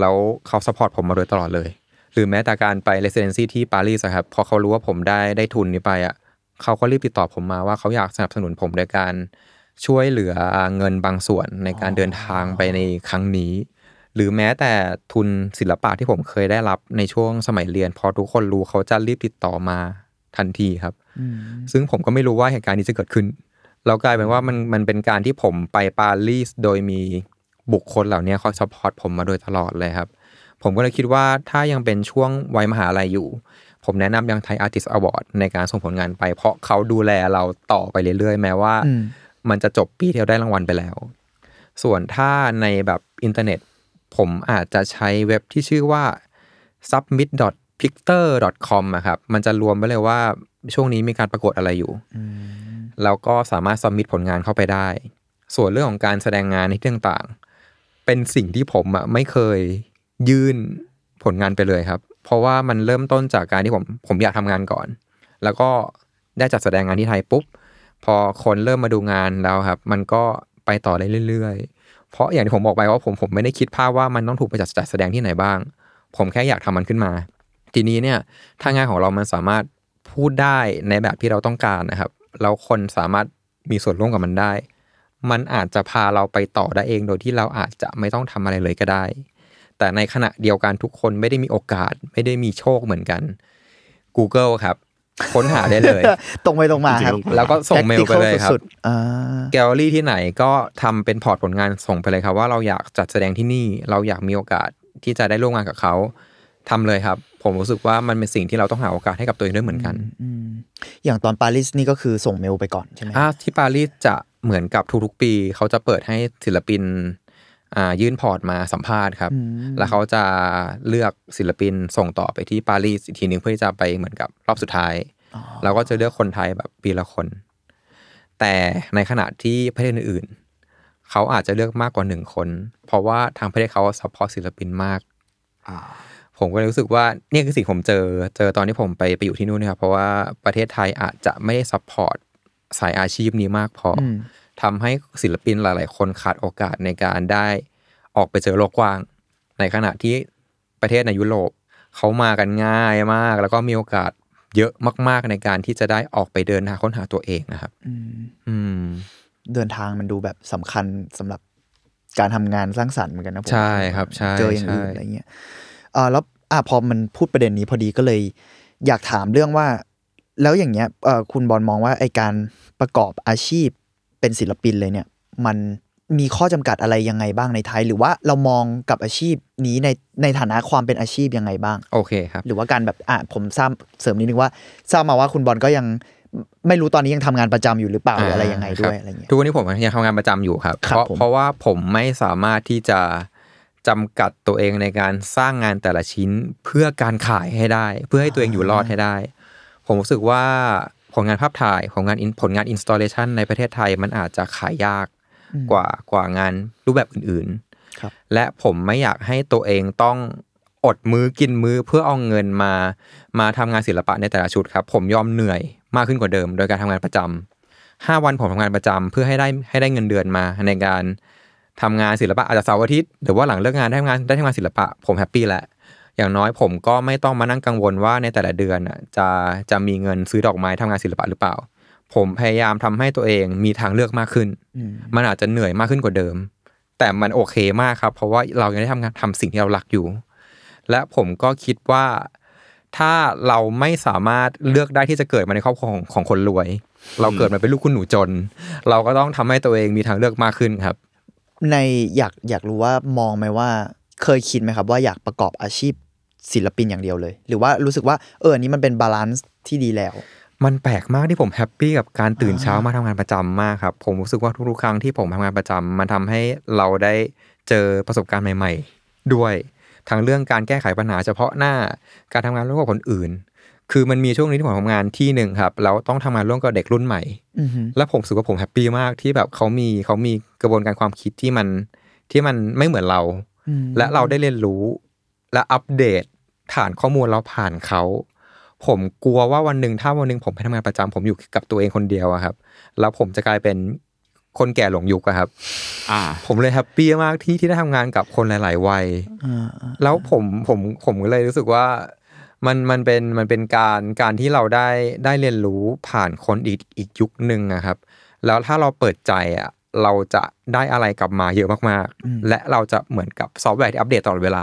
แล้วเขา support ผมมาโดยตลอดเลย หรือแม้แต่การไปเรสเดนซีที่ปารีสอะครับพอเขารู้ว่าผมได้ได้ทุนนี้ไปอะเขาก็รีบติดต่อผมมาว่าเขาอยากสนับสนุนผมโดยการ ช่วยเหลือเงินบางส่วนในการเดินทางไปในครั้งนี้ หรือแม้แต่ทุนศิลปะที่ผมเคยได้รับในช่วงสมัยเรียน พอทุกคนรู้เขาจะรีบติดต่อมาทันทีครับ ซึ่งผมก็ไม่รู้ว่าเหตุการณ์นี้จะเกิดขึ้นแล้วกลายเป็นว่ามันมันเป็นการที่ผมไปปารีสโดยมีบุคคลเหล่านี้คอย support ผมมาโดยตลอดเลยครับ ผมก็เลยคิดว่าถ้ายังเป็นช่วงวัยมหาลัยอยู่ ผมแนะนำ Young Thai Artist Award ในการส่งผลงานไป เพราะเขาดูแลเราต่อไปเรื่อยๆ แม้ว่าอื มมันจะจบปีที่เราได้รางวัลไปแล้ว ส่วนถ้าในแบบอินเทอร์เน็ต ผมอาจจะใช้เว็บที่ชื่อว่า submit.picter.com อะครับ มันจะรวมไว้เลยว่าช่วงนี้มีการประกวดอะไรอยู่แล้วก็สามารถสมิทผลงานเข้าไปได้ ส่วนเรื่องของการแสดงงานในที่ต่างๆเป็นสิ่งที่ผมอะไม่เคยยื่นผลงานไปเลยครับ เพราะว่ามันเริ่มต้นจากการที่ผมผมอยากทำงานก่อน แล้วก็ได้จัดแสดงงานที่ไทยปุ๊บ พอคนเริ่มมาดูงานแล้วครับ มันก็ไปต่อได้เรื่อย ๆ เพราะอย่างที่ผมบอกไปว่าผมผมไม่ได้คิดภาพว่ามันต้องถูกไปจัดจัดแสดงที่ไหนบ้าง ผมแค่อยากทำมันขึ้นมา ทีนี้เนี่ยถ้างานของเรามันสามารถพูดได้ในแบบที่เราต้องการนะครับแล้วคนสามารถมีส่วนร่วมกับมันได้ มันอาจจะพาเราไปต่อได้เองโดยที่เราอาจจะไม่ต้องทำอะไรเลยก็ได้ แต่ในขณะเดียวกันทุกคนไม่ได้มีโอกาส ไม่ได้มีโชคเหมือนกัน Google ครับ ค้นหาได้เลย ตรงไปตรงมาครับจริงๆแล้วก็ส่งเมลไปเลยครับสุดๆอ่าแกลเลอรี่ที่ไหนก็ทำเป็น port ผลงานส่งไปเลยครับ ว่าเราอยากจัดแสดงที่นี่ เราอยากมีโอกาสที่จะได้ร่วมงานกับเขาทำเลยครับ ผมรู้สึกว่ามันเป็นสิ่งที่เราต้องหาโอกาสให้กับตัวเองด้วยเหมือนกันอย่างตอนปารีสนี่ก็คือส่งเมลไปก่อนใช่ไหมอ่าที่ปารีสจะเหมือนกับทุกๆปี เขาจะเปิดให้ศิลปินอ่า ยื่นพอร์ตมาสัมภาษณ์ครับ แล้วเขาจะเลือกศิลปินส่งต่อไปที่ปารีสอีกทีหนึ่งเพื่อที่จะไปเหมือนกับรอบสุดท้ายเราก็จะเลือกคนไทยแบบปีละคน แต่ในขณะที่ประเทศอื่นๆเขาอาจจะเลือกมากกว่าหนึ่งคน เพราะว่าทางประเทศเขา support ศิลปินมากอ่าผมก็เลยรู้สึกว่าเนี่ยคือสิ่งผมเจอเจอตอนที่ผมไปไปอยู่ที่นู่นนะครับเพราะว่าประเทศไทยอาจจะไม่ได้ support สายอาชีพนี้มากพออ ทำให้ศิลปินหลาย ๆ คนขาดโอกาสในการได้ออกไปเจอโลกกว้าง ในขณะที่ประเทศในยุโรปเขามากันง่ายมาก แล้วก็มีโอกาสเยอะมาก ๆ ในการที่จะได้ออกไปเดินหาค้นหาตัวเองนะครับ อืมเดินทางมันดูแบบสำคัญสำหรับการทำงานสร้างสรรค์เหมือนกันนะผมใช่ครับใช่เจออย่างอื่นใช่อะไรเงี้ยเอ่าแล้วอะพอมันพูดประเด็นนี้พอดีก็เลย อยากถามเรื่องว่า แล้วอย่างเงี้ยเอ่อคุณบอลมองว่าไอการประกอบอาชีพ เป็นศิลปินเลยเนี่ย มันมีข้อจำกัดอะไรยังไงบ้างในไทย หรือว่าเรามองกับอาชีพนี้ในในฐานะความเป็นอาชีพยังไงบ้าง โอเคครับ หรือว่าการแบบอะผมทราบเสริมนิดนึงว่าทราบมาว่าคุณบอลก็ยังไม่รู้ตอนนี้ยังทำงานประจำอยู่หรือเปล่าหรืออะไรยังไงด้วยคบอะไรเงี้ยทุกวันนี้ผมยังทำงานประจำอยู่ครับครับ เพราะผมเพราะว่าผมไม่สามารถที่จะจำกัดตัวเองในการสร้างงานแต่ละชิ้นเพื่อการขายให้ได้ เพื่อให้ตัวเองอยู่รอดให้ได้ ผมรู้สึกว่า ผลงานภาพถ่ายผลงาน in- ผลงานอินสต l เลชันในประเทศไทยมันอาจจะขายยากกว่ากว่างานรูปแบบอื่นๆครับและผมไม่อยากให้ตัวเองต้องอดมือกินมือเพื่อเอาเงินมา มาทำงานศิลปะในแต่ละชุดครับ ผมยอมเหนื่อยมากขึ้นกว่าเดิม โดยการทำงานประจำห้าวันผมทำงานประจำเพื่อให้ได้ให้ได้เงินเดือนมาในการทำงานศิลปะอาจจะเสาร์อาทิตย์หรือว่าหลังเลิกงานได้ทำงานได้ทำงานศิลปะ ผม happy แหละ อย่างน้อยผมก็ไม่ต้องมานั่งกังวลว่าในแต่ละเดือนน่ะจะจะมีเงินซื้อดอกไม้ทำงานศิลปะหรือเปล่า ผมพยายามทำให้ตัวเองมีทางเลือกมากขึ้น มันอาจจะเหนื่อยมากขึ้นกว่าเดิม แต่มันโอเคมากครับ เพราะว่าเรายังได้ทำงานทำสิ่งที่เรารักอยู่ และผมก็คิดว่าถ้าเราไม่สามารถเลือกได้ที่จะเกิดมาในครอบครัวของของคนรวย เราเกิดมาเป็นลูกคุณหนูจน เราก็ต้องทำให้ตัวเองมีทางเลือกมากขึ้นครับ ในอยากอยากรู้ว่ามองไหมว่า เคยคิดไหมครับ ว่าอยากประกอบอาชีพ ศิลปินอย่างเดียวเลย หรือว่ารู้สึกว่าเอออันนี้มันเป็น balance ที่ดีแล้ว มันแปลกมากที่ผม happy กับการตื่นเช้ามาทำงานประจำมากครับ ผมรู้สึกว่าทุกๆครั้งที่ผมทำงานประจำมันทำให้เราได้เจอประสบการณ์ใหม่ ๆ ด้วยทั้งเรื่องการแก้ไขปัญหาเฉพาะหน้า การทำงานร่วมกับคนอื่น คือมันมีช่วงนี้ที่ผมทำงานที่หนึ่งครับแล้วต้องทำงานร่วมกับเด็กรุ่นใหม่อือฮึแล้วผมรู้สึกว่าผมแฮปปี้มากที่แบบเขามีเขามีกระบวนการความคิดที่มันที่มันไม่เหมือนเรา และเราได้เรียนรู้ และอัปเดตฐานข้อมูลเราผ่านเขาผมกลัวว่าวันหนึ่งถ้าวันหนึ่งผมไปทำงานประจำผมอยู่กับตัวเองคนเดียวอะครับ แล้วผมจะกลายเป็นคนแก่หลงยุคอะครับอ่าผมเลย happy มากที่ที่ได้ทำงานกับคนหลาย ๆ วัยแล้วผมผมผมก็เลยรู้สึกว่ามันมันเป็นมันเป็นการการที่เราได้ได้เรียนรู้ผ่านคนอีกอีกยุคหนึ่งนะครับ แล้วถ้าเราเปิดใจอะ เราจะได้อะไรกลับมาเยอะมากๆ และเราจะเหมือนกับซอฟต์แวร์ที่อัปเดตตลอดเวลา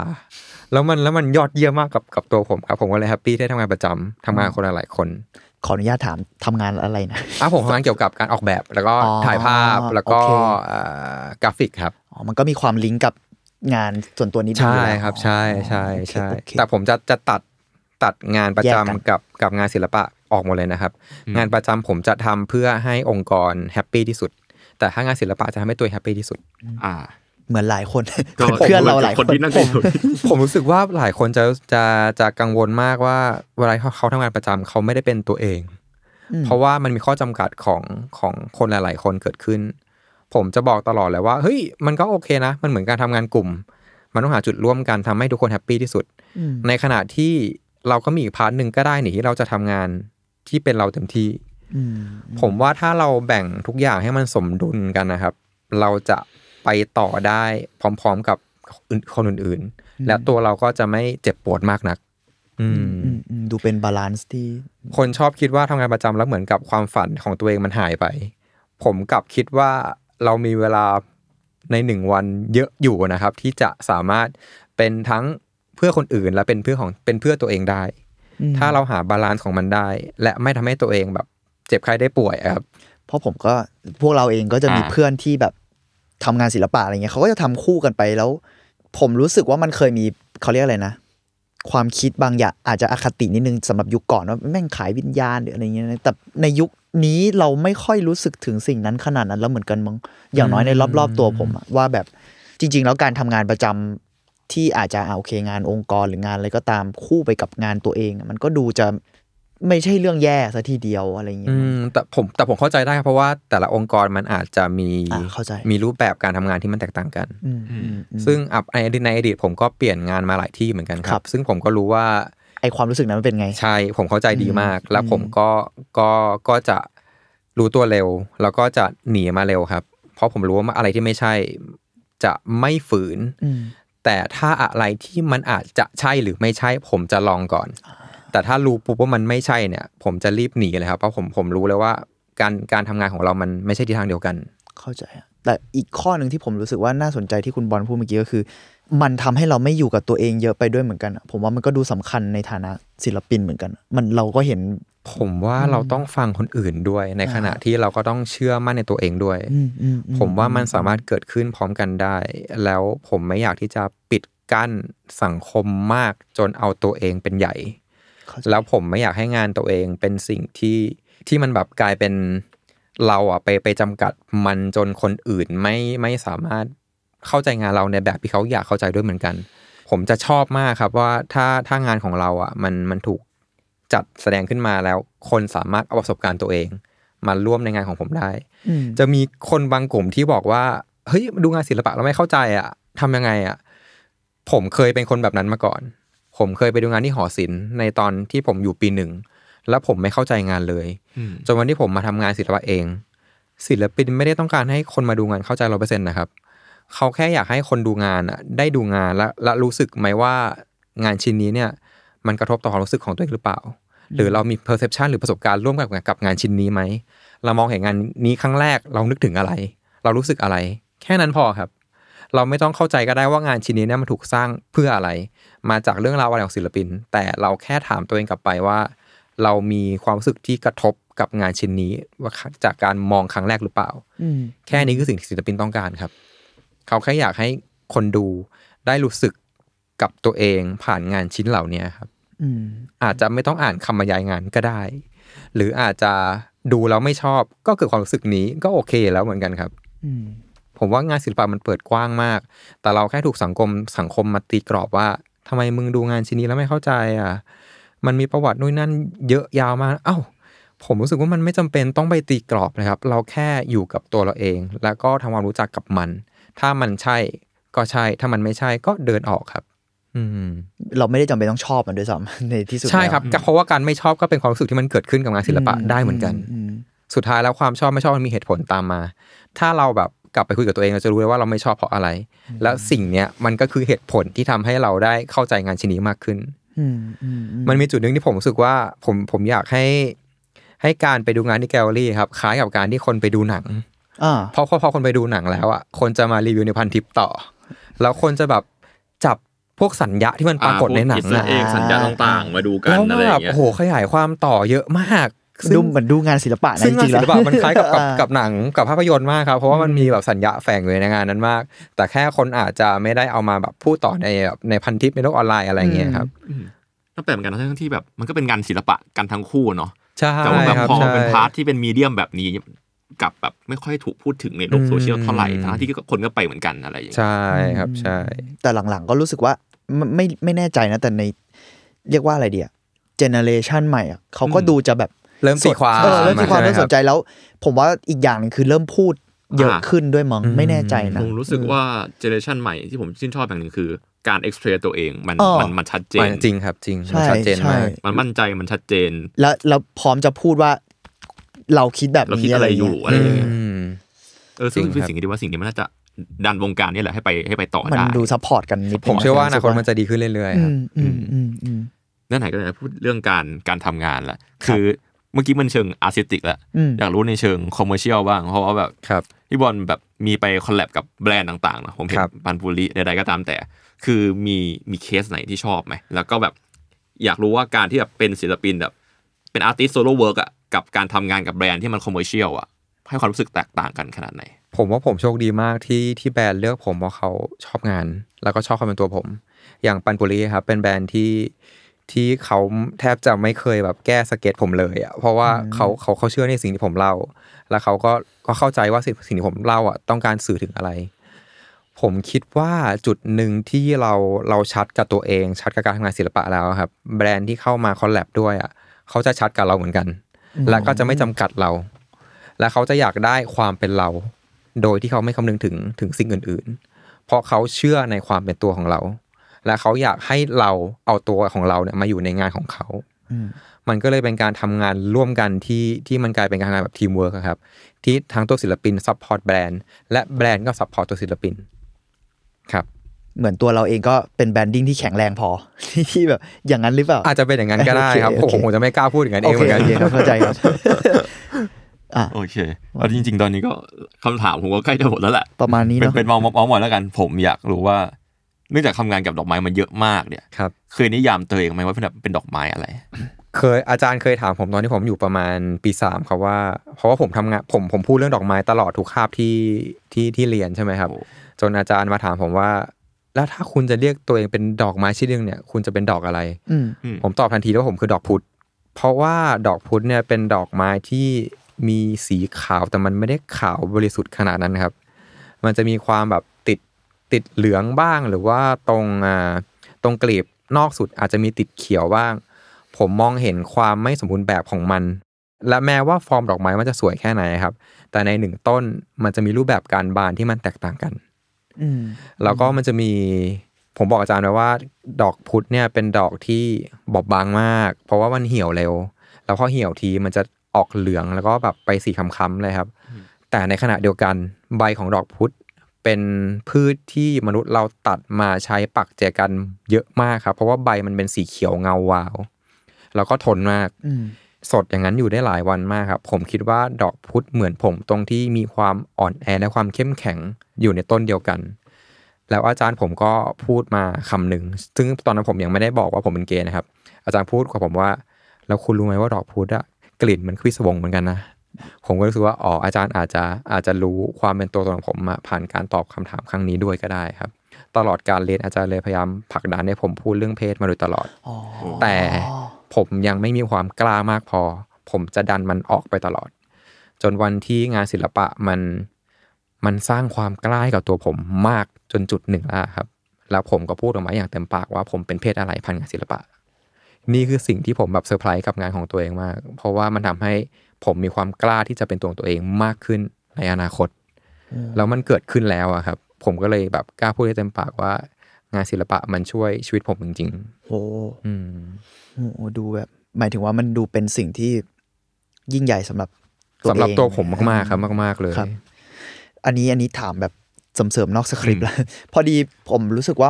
แล้วมันแล้วมันยอดเยี่ยมมากกับกับตัวผมครับ ผมก็เลย happy ที่ได้ทำงานประจำทำงานกับคนหลายๆคน ขออนุญาตถามทำงานอะไรนะอะผมทำงานเกี่ยวกับการออกแบบ แล้วก็อ๋อถ่ายภาพแล้วก็โอเคเอ่อกราฟิกครับอ๋อมันก็มีความลิงก์กับงานส่วนตัวนิดนึงใช่อยู่แล้วครับ ใช่ใช่โอเคใช่โอเคแต่ผมจะจะตัดตัดงานประจำแยกกันกับกับงานศิลปะออกหมดเลยนะครับ งานประจำผมจะทำเพื่อให้องค์กร happy ที่สุด แต่ถ้างานศิลปะจะทำให้ตัวเอง happy ที่สุด อ่า เหมือนหลายคน ก็เพื่อนเราหลายคคนนที่นั่งอยู่ผมรู้สึกว่าหลายคนจะจะจะกังวลมากว่าเวลาเขาเขาทำงานประจำเขาไม่ได้เป็นตัวเองเพราะว่ามันมีข้อจำกัดของของคนหลาย ๆ คนเกิดขึ้น ผมจะบอกตลอดเลยว่าเฮ้ยมันก็โอเคนะ มันเหมือนการทำงานกลุ่ม มันต้องหาจุดร่วมกันทำให้ทุกคน happy ที่สุดในขณะที่เราก็มีอีก part หนึ่งก็ได้นี่ที่เราจะทำงานที่เป็นเราเต็มที่อืม ผมว่าถ้าเราแบ่งทุกอย่างให้มันสมดุลกันนะครับ เราจะไปต่อได้พร้อมๆกับคนอื่นๆ และตัวเราก็จะไม่เจ็บปวดมากนักอืมอืมอืมดูเป็น balance ที่ คนชอบคิดว่าทำงานประจำแล้วเหมือนกับความฝันของตัวเองมันหายไป ผมกลับคิดว่าเรามีเวลาในหนึ่งวันเยอะอยู่นะครับ ที่จะสามารถเป็นทั้งเพื่อคนอื่นและเป็นเพื่อของเป็นเพื่อตัวเองได้ ถ้าเราหา balance ของมันได้ และไม่ทำให้ตัวเองแบบ เจ็บไข้ได้ป่วยอะครับเพราะผมก็พวกเราเองก็จะมีอ่าเพื่อนที่แบบทำงานศิลปะอะไรเงี้ยเขาก็จะทำคู่กันไปแล้ว ผมรู้สึกว่ามันเคยมีเขาเรียกอะไรนะ ความคิดบางอย่างอาจจะอคตินิดนึงสำหรับยุคก่อนว่าแม่งขายวิญญาณหรืออะไรเงี้ยนะแต่ในยุคนี้เราไม่ค่อยรู้สึกถึงสิ่งนั้นขนาดนั้นแล้วเหมือนกันมั้งอย่างน้อยในรอบๆตัวผมอะว่าแบบจริง ๆ แล้วการทำงานประจำที่อาจจะเอาโอเคงานองค์กรหรืองานอะไรก็ตามคู่ไปกับงานตัวเองอะมันก็ดูจะ ไม่ใช่เรื่องแย่ซะทีเดียวอะไรเงี้อืยมแต่ผมแต่ผมเข้าใจได้ครับเพราะว่าแต่ละองค์กรมันอาจจะมีอ่าเข้าใจมีรูปแบบการทำงานที่มันแตกต่างกันอืมอืมอืมซึ่งอับในอดีตในอดีตผมก็เปลี่ยนงานมาหลายที่เหมือนกันคครัรับบซึ่งผมก็รู้ว่าไอความรู้สึกนั้นมันเป็นไง ใช่ ผมเข้าใจดีมาก แล้วอืมผมก็ก็ก็จะรู้ตัวเร็ว แล้วก็จะหนีมาเร็วครับ เพราะผมรู้ว่าอะไรที่ไม่ใช่จะไม่ฝืนอืมแต่ถ้าอะไรที่มันอาจจะใช่หรือไม่ใช่ ผมจะลองก่อน แต่ถ้ารู้ปุ๊บว่ามันไม่ใช่เนี่ย ผมจะรีบหนีเลยครับเพราะผมผมรู้เลยว่า การการทำงานของเรามันไม่ใช่ทิศทางเดียวกัน เข้าใจอะแต่อีกข้อหนึ่งที่ผมรู้สึกว่าน่าสนใจที่คุณบอลพูดเมื่อกี้ก็คือ มันทำให้เราไม่อยู่กับตัวเองเยอะไปด้วยเหมือนกันอะผมว่ามันก็ดูสำคัญในฐานะศิลปินเหมือนกัน มันเราก็เห็น ผมว่าเราต้องฟังคนอื่นด้วย ในขณะที่เราก็ต้องเชื่อมั่นในตัวเองด้วยอืมอืมอืผมว่ามันสามารถเกิดขึ้นพร้อมกันได้ แล้วผมไม่อยากที่จะปิดกั้นสังคมมากจนเอาตัวเองเป็นใหญ่เข้าใจ แล้วผมไม่อยากให้งานตัวเองเป็นสิ่งที่ที่มันแบบกลายเป็นเราอะไปไปจำกัดมันจนคนอื่นไม่ไม่สามารถเข้าใจงานเราในแบบที่เขาอยากเข้าใจด้วยเหมือนกัน ผมจะชอบมากครับว่าถ้าถ้างานของเราอะมันมันถูกจัดแสดงขึ้นมาแล้ว คนสามารถเอาประสบการณ์ตัวเอง มาร่วมในงานของผมได้อืมจะมีคนบางกลุ่มที่บอกว่าเฮ้ยดูงานศิลปะเราไม่เข้าใจอะทำยังไงอะ ผมเคยเป็นคนแบบนั้นมาก่อน ผมเคยไปดูงานที่หอศิลป์ในตอนที่ผมอยู่ปีหนึ่ง แล้วผมไม่เข้าใจงานเลยอืมจนวันที่ผมมาทำงานศิลปะเอง ศิลปินไม่ได้ต้องการให้คนมาดูงานเข้าใจร้อเปอร์เซ็นต์นะครับ เขาแค่อยากให้คนดูงานอะได้ดูงานและและรู้สึกไหมว่างานชิ้นนี้เนี่ย มันกระทบต่อความรู้สึกของตัวเองหรือเปล่า หรือเรามี perception หรือประสบการณ์ร่วมกับกับงานชิ้นนี้ไหมเรามองเห็นงานนี้ครั้งแรกเรานึกถึงอะไร เรารู้สึกอะไร แค่นั้นพอครับ เราไม่ต้องเข้าใจก็ได้ว่างานชิ้นนี้เนี่ยมันถูกสร้างเพื่ออะไร มาจากเรื่องราวอะไรของศิลปิน แต่เราแค่ถามตัวเองกลับไปว่า เรามีความรู้สึกที่กระทบกับงานชิ้นนี้ว่าจากการมองครั้งแรกหรือเปล่าอืมแค่นี้คือสิ่งที่ศิลปินต้องการครับ เขาแค่อยากให้คนดูได้รู้สึกกับตัวเองผ่านงานชิ้นเหล่านี้ครับอืมอาจจะไม่ต้องอ่านคำบรรยายงานก็ได้ หรืออาจจะดูแล้วไม่ชอบก็เกิดความรู้สึกนี้ก็โอเคแล้วเหมือนกันครับ อืม ผมว่างานศิลปะมันเปิดกว้างมาก แต่เราแค่ถูกสังคมสังคมมาตีกรอบว่าทำไมมึงดูงานชิ้นนี้แล้วไม่เข้าใจอะ มันมีประวัตินู่นนั่นเยอะยาวมาก เอ้า ผมรู้สึกว่ามันไม่จำเป็นต้องไปตีกรอบนะครับ เราแค่อยู่กับตัวเราเอง แล้วก็ทำความรู้จักกับมัน ถ้ามันใช่ก็ใช่ ถ้ามันไม่ใช่ก็เดินออกครับอืมเราไม่ได้จำเป็นต้องชอบมันด้วยซ้ำในที่สุดใช่แล้วครับก็เพราะว่าการไม่ชอบก็เป็นความรู้สึกที่มันเกิดขึ้นกับงานศิลปะได้เหมือนกันมสุดท้ายแล้วความชอบไม่ชอบมันมีเหตุผลตามมา ถ้าเราแบบ กลับไปคุยกับตัวเองเราจะรู้เลยว่าเราไม่ชอบเพราะอะไร แล้วสิ่งเนี้ยมันก็คือเหตุผลที่ทำให้เราได้เข้าใจงานชิ้นนี้มากขึ้นอืมอืมอืมมันมีจุดหนึ่งที่ผมรู้สึกว่าผมผมอยากให้ให้การไปดูงานที่แกลเลอรี่ครับคล้ายกับการที่คนไปดูหนังอ่าเพราะพอพอคนไปดูหนังแล้วอะคนจะมารีวิวในพันทิปต่อ แล้วคนจะแบบจับพวกสัญญาที่มันปรากฏในหนังอ่าอะพวก Easter egg สัญญาต่างๆ มาดูกันแล้วอะไรอแบย่าบงเงี้ยโอ้โหขยายความต่อเยอะมากซึ่ง ดูเหมือนดูงานศิลปะนะซึ่งจงานริงๆศิแล้วลปะมันคล้ายกับกับอ่ากับหนังกับภาพยนตร์มากครับ เพราะว่ามันมีแบบสัญญาแฝงอยู่ในงานนั้นมาก แต่แค่คนอาจจะไม่ได้เอามาแบบพูดต่อในแบบในพันทิปในโลกออนไลน์อะไรอย่างเงี้ยครับก็แปลกเหมือนกันนะทั้งที่แบบมันก็เป็นงานศิลปะกันทั้งคู่เนาะใช่แต่ว่าแบบครับพอมันใช่เป็นพาร์ทที่เป็นมีเดียมแบบนี้กับแบบไม่ค่อยถูกพูดถึงในโลกโซเชียลเท่าไหร่ทั้งที่คนก็ไปเหมือนกันอะไรอย่างเงี้ยใช่ครับใช่ แต่หลังๆก็รู้สึกว่าไม่ไม่ไม่แน่ใจนะแต่ในเรียกว่าอะไรเดีย generation ใหม่อะเขาก็ดูจะแบบ เริ่มตีความเออเริ่มตีความใช่ไหเริ่มสนใจแล้ว ผมว่าอีกอย่างหนึ่งคือเริ่มพูดเยอะอ่าขึ้นด้วยมั้งไม่แน่ใจนะผมรู้สึกว่า generation ใหม่ที่ผมชื่นชอบอย่างหนึ่งคือการ express ตัวเองมันเออมันมันชัดเจมันนจริงครับ จริงใช่มันชัดเจนมากใช่มันมั่นใจมันชัดเจน แล้วแล้วพร้อมจะพูดว่า เราคิดแบบเราคินี้ดอะอะไรไรออยู่ย่างอะเงี้ยไรอย่างเงี้ยอืมเออซึ่งจริงเป็นครับสิ่งที่ว่าสิ่งนี้มันน่าจะดันวงการนี่แหละให้ไปให้ไปต่อมันได้ดู support กันนิดนึงผมเชื่อว่าอนาคตรู้สึกมันจะดีขึ้นเรื่อยๆอืครับมอืมอืมอืมนั่นไหนก็เลยพูดเรื่องการการทำงานละคือเมื่อกี้มันเชิง artistic แล้วอืมอยากรู้ในเชิง commercial บ้าง เพราะว่าแบบครับพี่บอลแบบมีไป collab กับแบรนด์ต่างๆนะผมเห็นครับปัญญ์ปุริใดๆก็ตามแต่ คือมีมีเคสไหนที่ชอบไหมแล้วก็แบบอยากรู้ว่าการที่แบบเป็นศิลปินแบบ เป็น artist solo work อะกับการทำงานกับแบรนด์ที่มัน commercial อะให้ความรู้สึกแตกต่างกันขนาดไหน ผมว่าผมโชคดีมากที่ที่แบรนด์เลือกผมเพราะเขาชอบงาน แล้วก็ชอบความเป็นตัวผม อย่างปัญญ์ปุริครับเป็นแบรนด์ที่ ที่เขาแทบจะไม่เคยแบบแก้สเก็ตผมเลยอะเพราะว่าเขาเขาเขาเชื่อในสิ่งที่ผมเล่า แล้วเขาก็ก็เข้าใจว่าสิ่งสิ่งที่ผมเล่าอะต้องการสื่อถึงอะไร ผมคิดว่าจุดหนึ่งที่เราเราชัดกับตัวเอง ชัดกับการทำงานศิลปะแล้วครับ แบรนด์ที่เข้ามา collab ด้วยอะเขาจะชัดกับเราเหมือนกัน และก็จะไม่จำกัดเรา และเขาจะอยากได้ความเป็นเรา โดยที่เขาไม่คำนึงถึงถึงสิ่งอื่น ๆ เพราะเขาเชื่อในความเป็นตัวของเรา และเขาอยากให้เราเอาตัวของเราเนี่ยมาอยู่ในงานของเขามันก็เลยเป็นการทำงานร่วมกันที่ที่มันกลายเป็นการทำงานแบบทีมเวิร์กครับ ที่ทั้งตัวศิลปิน support แบรนด์และแบรนด์ก็ support ตัวศิลปิน ครับ เหมือนตัวเราเองก็เป็น branding ที่แข็งแรงพอ ที่ที่แบบอย่างนั้นหรือเปล่า อาจจะเป็นอย่างนั้นก็ได้ครับโอผมผมจะไม่กล้าพูดอย่างนั้นโอเองเคเหมือนกันโอเค โอเคครับเข้าใจครับอะโอเคเอาจริง ๆ ตอนนี้ก็คำถามผมก็ใกล้จะหมดแล้วแหละประมาณนี้เป็นเนาะเป็นมองมองหมดแล้วกัน ผมอยากรู้ว่า เนื่องจากทำงานกับดอกไม้มันเยอะมากเนี่ยครับเคยนิยามตัวเองไหมว่าเป็นแบบเป็นดอกไม้อะไร เคยอาจารย์เคยถามผมตอนที่ผมอยู่ประมาณปีสามครับว่า เพราะว่าผมทำงานผมผมพูดเรื่องดอกไม้ตลอดทุกคาบที่ที่ที่เรียนใช่ไหมครับโอ้จนอาจารย์มาถามผมว่า แล้วถ้าคุณจะเรียกตัวเองเป็นดอกไม้ชนิดหนึงเนี่ยคุณจะเป็นดอกอะไรอืมอืมผมตอบทันทีว่าผมคือดอกพุธเพราะว่าดอกพุธเนี่ยเป็นดอกไม้ที่มีสีขาวแต่มันไม่ได้ขาวบริสุทธิ์ขนาดนั้นครับ มันจะมีความแบบติด ติดเหลืองบ้าง หรือว่าตรงอ่าตรงกลีบนอกสุดอาจจะมีติดเขียวบ้าง ผมมองเห็นความไม่สมบูรณ์แบบของมัน และแม้ว่าฟอร์มดอกไม้มันจะสวยแค่ไหนครับ แต่ในหนึ่งต้นมันจะมีรูปแบบการบานที่มันแตกต่างกันอืมแล้วก็มันจะมีผมบอกอาจารย์ไว้ว่า ดอกพุธเนี่ยเป็นดอกที่บอบบางมาก เพราะว่ามันเหี่ยวเร็ว แล้วพอเหี่ยวทีมันจะออกเหลืองแล้วก็แบบไปสีค้ำๆเลยครับ แต่ในขณะเดียวกันใบของดอกพุธ เป็นพืชที่มนุษย์เราตัดมาใช้ปักแจกันเยอะมากครับ เพราะว่าใบมันเป็นสีเขียวเงาวาว แล้วก็ทนมากอืมสดอย่างนั้นอยู่ได้หลายวันมากครับ ผมคิดว่าดอกพุธเหมือนผมตรงที่มีความอ่อนแอและความเข้มแข็งอยู่ในต้นเดียวกัน แล้วอาจารย์ผมก็พูดมาคำหนึ่งซึ่งตอนนั้นผมยังไม่ได้บอกว่าผมเป็นเกย์นะครับ อาจารย์พูดกับผมว่า แล้วคุณรู้ไหมว่าดอกพุธอะกลิ่นมันคือสวงเหมือนกันนะ ผมก็รู้สึกว่าอ๋ออาจารย์อาจจะอาจจะรู้ความเป็นตัวตนของผมอะผ่านการตอบคำถามครั้งนี้ด้วยก็ได้ครับ ตลอดการเรียนอาจารย์เลยพยายามผลักดันให้ผมพูดเรื่องเพศมาโดยตลอดอ๋อแต่ผมยังไม่มีความกล้ามากพอ ผมจะดันมันออกไปตลอด จนวันที่งานศิลปะมันมันสร้างความกล้าให้กับตัวผมมากจนจุดหนึ่งแล้วครับ แล้วผมก็พูดออกมาอย่างเต็มปากว่าผมเป็นเพศอะไรพันงานศิลปะ นี่คือสิ่งที่ผมแบบเซอร์ไพรส์กับงานของตัวเองมาก เพราะว่ามันทำให้ ผมมีความกล้าที่จะเป็นตัวของตัวเองมากขึ้นในอนาคต แล้วมันเกิดขึ้นแล้วอะครับ ผมก็เลยแบบกล้าพูดได้เต็มปากว่า งานศิลปะมันช่วยชีวิตผมจริงโอ้ๆอืมโหดูแบบ หมายถึงว่ามันดูเป็นสิ่งที่ยิ่งใหญ่สำหรับสำหรับเองตัวผมมากๆครับมาก ๆเลยครับ อันนี้อันนี้ถามแบบ เสริมๆนอกสคริปต์แล้วพอดีผมรู้สึกว่า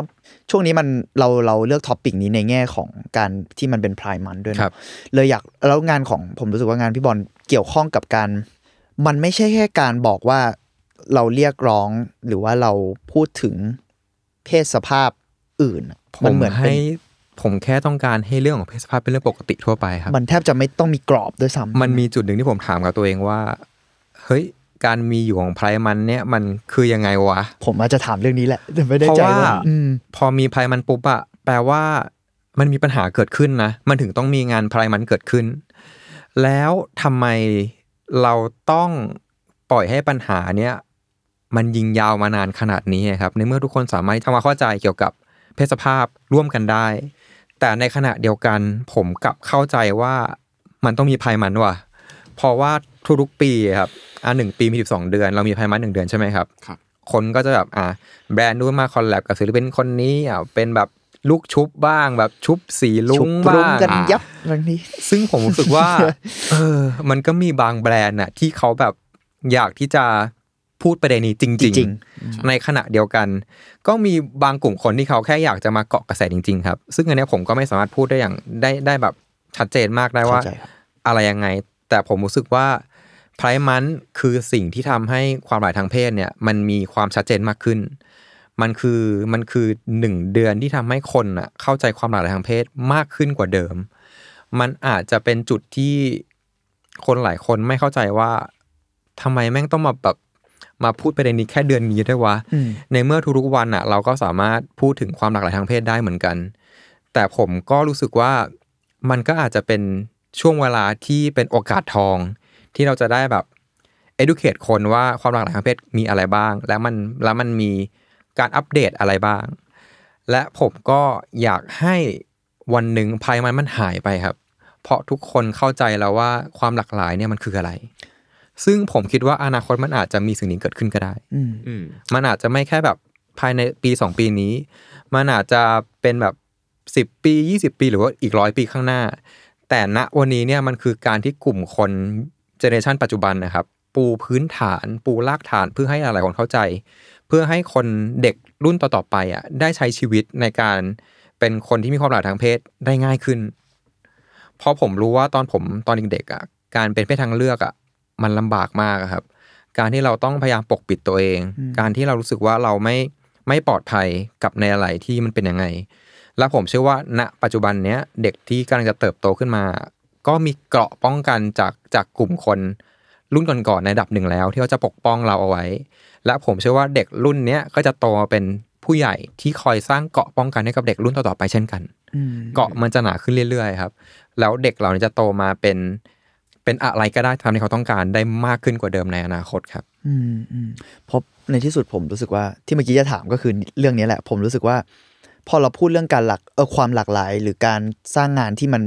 ช่วงนี้มันเราเราเลือก topic นี้ในแง่ของการที่มันเป็น Pride Month ด้วยนะครับเลยอยากแล้วงานของผมรู้สึกว่างานพี่บอลเกี่ยวข้องกับการ มันไม่ใช่แค่การบอกว่าเราเรียกร้องหรือว่าเราพูดถึงเพศสภาพอื่นอะผมมันเหมือนเป็ให้ผมแค่ต้องการให้เรื่องของเพศสภาพเป็นเรื่องปกติทั่วไปครับ มันแทบจะไม่ต้องมีกรอบด้วยซ้ำมันมีจุดหนึ่งที่ผมถามกับตัวเองว่า เฮ้ย การมีอยู่ของไพรมันเนี่ยมันคือยังไงวะ ผมอาจจะถามเรื่องนี้แหละแต่ไม่ได้เพราะใจว่าว่าอืมพอมีไพรมันปุ๊บอะแปลว่ามันมีปัญหาเกิดขึ้นนะ มันถึงต้องมีงานไพรมันเกิดขึ้น แล้วทำไมเราต้องปล่อยให้ปัญหาเนี้ยมันยิงยาวมานานขนาดนี้ครับ ในเมื่อทุกคนสามารถทำความเข้าใจเกี่ยวกับเพศสภาพร่วมกันได้ แต่ในขณะเดียวกันผมกลับเข้าใจว่ามันต้องมีภัยมันว่ะเพราะว่าทุกๆปีครับ อ่าหนึ่งปีมีสิบสองเดือน เรามีภัยมันหนึ่งเดือนใช่ไหมครับครับคนก็จะแบบอ่าแบรนด์นู้นมาคอลแลบกับศิลปินคนนี้อ่าเป็นแบบลูกชุบบ้างแบบชุบสีลุชุงบรุ้บ้างงกันยับเรื่องนี้ ซึ่งผมรู้สึกว่า เออ มันก็มีบางแบรนด์น่ะ ที่เขาแบบอยากที่จะพูดประเด็นนี้จริงจริงๆในขณะเดียวกัน ก็มีบางกลุ่มคนที่เขาแค่อยากจะมาเกาะกระแสจริง ๆ ครับ ซึ่งอันเนี้ยผมก็ไม่สามารถพูดได้อย่างได้ได้แบบชัดเจนมากได้ว่าเข้าใจครับอะไรยังไง แต่ผมรู้สึกว่า ไพร์มันคือสิ่งที่ทำให้ความหลากหลายทางเพศเนี่ยมันมีความชัดเจนมากขึ้น มันคือมันคือหนึ่งเดือนที่ทำให้คนอะเข้าใจความหลากหลายทางเพศมากขึ้นกว่าเดิม มันอาจจะเป็นจุดที่คนหลายคนไม่เข้าใจว่าทำไมแม่งต้องมาแบบมาพูดประเด็นนี้แค่เดือนนี้ด้วยวะอืมในเมื่อทุกๆวันอะ เราก็สามารถพูดถึงความหลากหลายทางเพศได้เหมือนกัน แต่ผมก็รู้สึกว่ามันก็อาจจะเป็นช่วงเวลาที่เป็นโอกาสทอง ที่เราจะได้แบบ educate คนว่าความหลากหลายทางเพศมีอะไรบ้าง แล้วมันแล้วมันมีการอัปเดตอะไรบ้าง และผมก็อยากให้วันหนึ่งภัยมันมันหายไปครับ เพราะทุกคนเข้าใจแล้วว่าความหลากหลายเนี่ยมันคืออะไร ซึ่งผมคิดว่าอนาคตมันอาจจะมีสิ่งนี้เกิดขึ้นก็ได้อืมอืมมันอาจจะไม่แค่แบบภายในปีสองปีนี้ มันอาจจะเป็นแบบสิบปียี่สิบปีหรือว่าอีกร้อยปีข้างหน้า แต่ณวันนี้เนี่ยมันคือการที่กลุ่มคน เจเนอเรชันปัจจุบันนะครับ ปูพื้นฐาน ปูรากฐานเพื่อให้หลายๆคนเข้าใจ เพื่อให้คนเด็กรุ่นต่อๆไปอะได้ใช้ชีวิตในการเป็นคนที่มีความหลากหลายทางเพศได้ง่ายขึ้น เพราะผมรู้ว่าตอนผมตอนเด็กๆอะการเป็นเพศทางเลือกอะมันลำบากมากอะครับ การที่เราต้องพยายามปกปิดตัวเอง การที่เรารู้สึกว่าเราไม่ไม่ปลอดภัยกับในอะไรที่มันเป็นยังไง และผมเชื่อว่าณปัจจุบันเนี้ยเด็กที่กำลังจะเติบโตขึ้นมา ก็มีเกราะป้องกันจากจากกลุ่มคน รุ่นก่อนๆในระดับหนึ่งแล้ว ที่เขาจะปกป้องเราเอาไว้ และผมเชื่อว่าเด็กรุ่นเนี้ยก็จะโตมาเป็นผู้ใหญ่ที่คอยสร้างเกราะป้องกันให้กับเด็กรุ่นต่อๆไปเช่นกันอืมเกาะมันจะหนาขึ้นเรื่อยๆครับ แล้วเด็กเหล่านี้จะโตมาเป็นเป็นอะไรก็ได้ตามที่เขาต้องการได้มากขึ้นกว่าเดิมในอนาคตครับ อืมอืมเพราะในที่สุดผมรู้สึกว่าที่เมื่อกี้จะถามก็คือเรื่องนี้แหละ ผมรู้สึกว่า พอเราพูดเรื่องการหลักเออความหลากหลาย หรือการสร้างงานที่มัน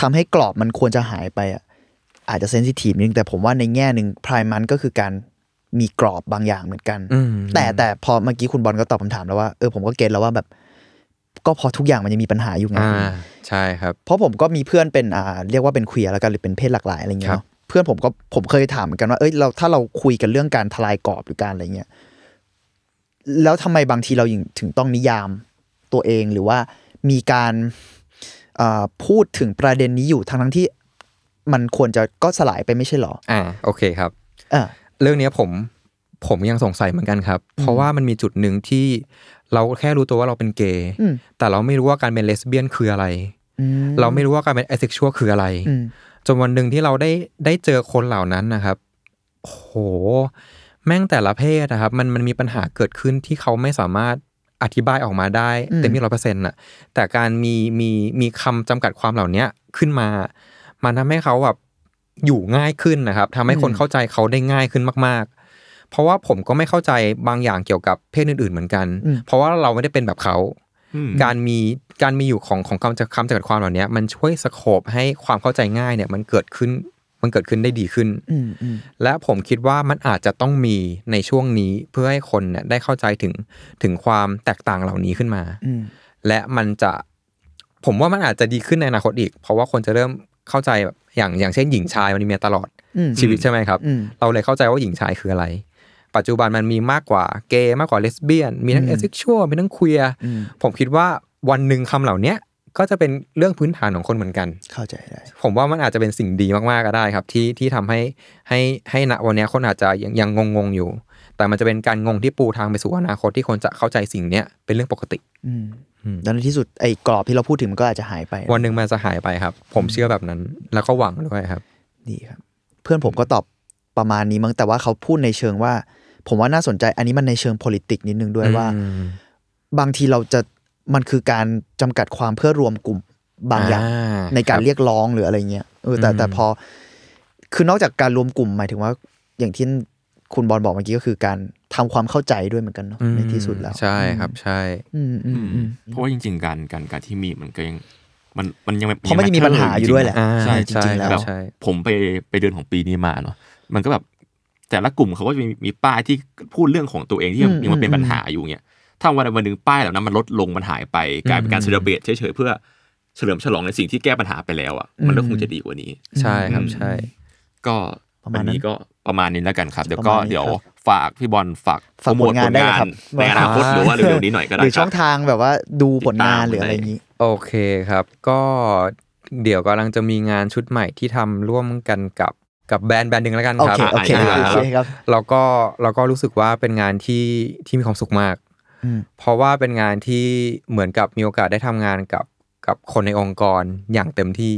ทำให้กรอบมันควรจะหายไปอะอาจจะเซนซิทีฟนิดนึงแต่ผมว่าในแง่หนึ่งพรายมันก็คือการมีกรอบบางอย่างเหมือนกันอืมแต่แต่พอเมื่อกี้คุณบอลก็ตอบคำถามแล้วว่าเออผมก็เก็ตแล้วว่าแบบ ก็พอทุกอย่างมันยังมีปัญหาอยู่ไงอ่าใช่ครับ เพราะผมก็มีเพื่อนเป็นอ่าเรียกว่าเป็นเคลียร์แล้วกันหรือเป็นเพศหลากหลายอะไรเงี้ยครับเนาะเพื่อนผมก็ผมเคยถามเหมือนกันว่าเอ้ยเราถ้าเราคุยกันเรื่องการทลายกรอบหรือการอะไรเงี้ยแล้วทำไมบางทีเราถึงต้องนิยามตัวเองหรือว่ามีการอ่า พูดถึงประเด็นนี้อยู่ทั้งทั้งๆที่มันควรจะก็สลายไปไม่ใช่หรอ อ่า โอเคครับอ่าเรื่องเนี้ยผมผมยังสงสัยเหมือนกันครับ เพราะว่ามันมีจุดหนึ่งที่เราแค่รู้ตัวว่าเราเป็นเกย์อืมแต่เราไม่รู้ว่าการเป็นเลสเบี้ยนคืออะไรอืมเราไม่รู้ว่าการเป็นไอเซ็กชวลคืออะไรอืมจนวันหนึ่งที่เราได้ได้เจอคนเหล่านั้นนะครับโอ้โห แม่งแต่ละเพศนะครับ มันมันมีปัญหาเกิดขึ้นที่เขาไม่สามารถ อธิบายออกมาได้อืมเต็มที่ร้อยเปอร์เซ็นต์่ะแต่การมีมีมีคำจำกัดความเหล่าเนี้ยขึ้นมา มันทำให้เขาแบบอยู่ง่ายขึ้นนะครับทำให้คนเข้าใจเขาได้ง่ายขึ้นมากๆเพราะว่าผมก็ไม่เข้าใจบางอย่างเกี่ยวกับเพศอื่นๆเหมือนกันอืมเพราะว่าเราไม่ได้เป็นแบบเขาอืมการมีการมีอยู่ของของคำจะคำจำกัดความเหล่านี้มันช่วยสโคบให้ความเข้าใจง่ายเนี่ยมันเกิดขึ้น มันเกิดขึ้นได้ดีขึ้นอืมอืมและผมคิดว่ามันอาจจะต้องมีในช่วงนี้เพื่อให้คนเนี่ยได้เข้าใจถึงถึงความแตกต่างเหล่านี้ขึ้นมาอืมและมันจะผมว่ามันอาจจะดีขึ้นในอนาคตอีก เพราะว่าคนจะเริ่มเข้าใจแบบอย่างอย่างเช่นหญิงชายมันมีเมียตลอดอืมชีวิตใช่ไหมครับอืมเราเลยเข้าใจว่าหญิงชายคืออะไร ปัจจุบันมันมีมากกว่าเกย์มากกว่าเลสเบี้ยน มีทั้งอืมเอเซ็กชวลมีทั้งควียอืมผมคิดว่าวันหนึ่งคำเหล่าเนี้ย ก็จะเป็นเรื่องพื้นฐานของคนเหมือนกัน เข้าใจได้ ผมว่ามันอาจจะเป็นสิ่งดีมากๆก็ได้ครับ ที่ที่ทำให้ให้ให้ณวันเนี้ยคนอาจจะยังยังงงๆอยู่ แต่มันจะเป็นการงงที่ปูทางไปสู่อนาคตที่คนจะเข้าใจสิ่งเนี้ยเป็นเรื่องปกติอืมอืมแล้วในที่สุดไอ้กรอบที่เราพูดถึงมันก็อาจจะหายไป วันหนึ่งมันจะหายไปครับ ผมเชื่อแบบนั้น แล้วก็หวังด้วยครับ ดีครับ เพื่อนผมก็ตอบประมาณนี้มั้งแต่ว่าเขาพูดในเชิงว่า ผมว่าน่าสนใจ อันนี้มันในเชิง politics นิดนึงด้วยว่าอืมบางทีเราจะ มันคือการจำกัดความเพื่อรวมกลุ่มบางอย่างอ่าในการครับเรียกร้องหรืออะไรเงี้ยเออแต่อืมแต่พอ คือนอกจากการรวมกลุ่มหมายถึงว่า อย่างที่คุณบอลบอกเมื่อกี้ก็คือการทำความเข้าใจด้วยเหมือนกันเนาะในที่สุดแล้ว ใช่ครับใช่อืมอืมอืมเพราะว่าจริง ๆ การการการที่มีมันก็ยังมันมันยังเพราะมันยังมีปัญหาอยู่ด้วยแหละอ่าใช่จริงๆแล้วแบบใช่ผมไปไปเดือนของปีนี้มาเนาะมันก็แบบแต่ละกลุ่มเขาก็จะมีมีป้ายที่พูดเรื่องของตัวเองที่ยังอืมยังมันเป็นอืมปัญหาอยู่เงี้ย ถ้าวันใดวันหนึ่งป้ายเหล่านั้นมันลดลงมันหายไปกลายเป็นการเซเลบรตเฉยๆเพื่อเฉลิมฉลองในสิ่งที่แก้ปัญหาไปแล้วอะมันก็คงจะดีกว่านี้ ใช่ครับใช่ ก็ประมาวัณนนั้นนี้ก็ประมาณนี้แล้วกันครับ เดี๋ยวประก็มาณนี้เดี๋ยวครับฝากพี่บอลฝากฝากโปรโมทผลงานได้เลยครับในอนาคตหรือว่าเร็วๆนี้หน่อยก็หได้รือคช่รัอบงทางแบบว่าดูผลงานติดตามหรืออะไรอย่างนี้ โอเคครับ ก็เดี๋ยวกำลังจะมีงานชุดใหม่ที่ทำร่วมกันกับกับแบรนด์แบรนด์หนึ่งแล้วกันโอครับเคโอเคอ่าโอเคครับแล้วก็แล้วก็รู้สึกว่าเป็นงานที่ที่มีความสุขมากอืม เพราะว่าเป็นงานที่เหมือนกับมีโอกาสได้ทำงานกับกับคนในองค์กรอย่างเต็มที่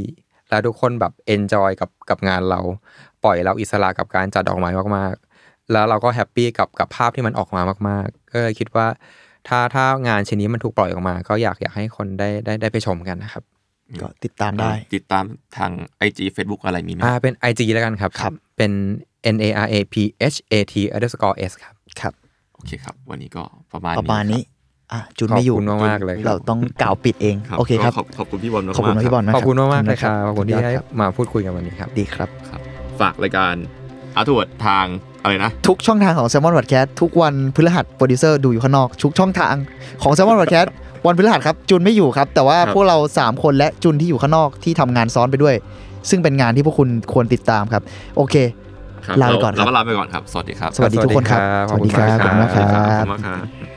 แล้วทุกคนแบบเอนจอยกับกับงานเรา ปล่อยเราอิสระกับการจัดดอกไม้มากๆ แล้วเราก็แฮปปี้กับกับภาพที่มันออกมามาก ๆ ก็เลยคิดว่า ถ้าถ้างานชิ้นนี้มันถูกปล่อยออกมา ก็อยากอยากให้คนได้ได้ได้ไปชมกันนะครับ ก็ติดตามได้ ติดตามทาง IG Facebook อะไรมีไหมอ่าเป็น IG แล้วกันครับครับเป็น N A R A P H A T underscore S ครับครับโอ เคครับ วันนี้ก็ประมาณประมาณนี้อะจุนขอบไม่อยู่คุณมากๆเลยคเรารับต้องกล่าวปิดเองครับโอเคครับก็ขอบขอบคุณพี่บอลมากๆขอบคุณพี่บอลมากขอบคุณมากๆเลยครับขอบคุณที่ยอดให้ครับมาพูดคุยกันวันนี้ครับดีครับครับฝากรายการอาร์ทวดทางอะไรนะ ทุกช่องทางของ Salmon Podcast ทุกวันพฤหัสโปรดิวเซอร์ดูอยู่ข้างนอก ทุกช่องทางของ Salmon Podcast วันพฤหัสครับจุนไม่อยู่ครับ แต่ว่าครับพวกเรา 3 คนและจุนที่อยู่ข้างนอกที่ทำงานซ้อนไปด้วย ซึ่งเป็นงานที่พวกคุณควรติดตามครับ โอเคครับ ลาไปก่อนครับเราก็ลาไปก่อนครับ สวัสดีครับ สวัสดีทุกคนครับ สวัสดีครับขอบคุณมากครับ ขอบคุณมากครับ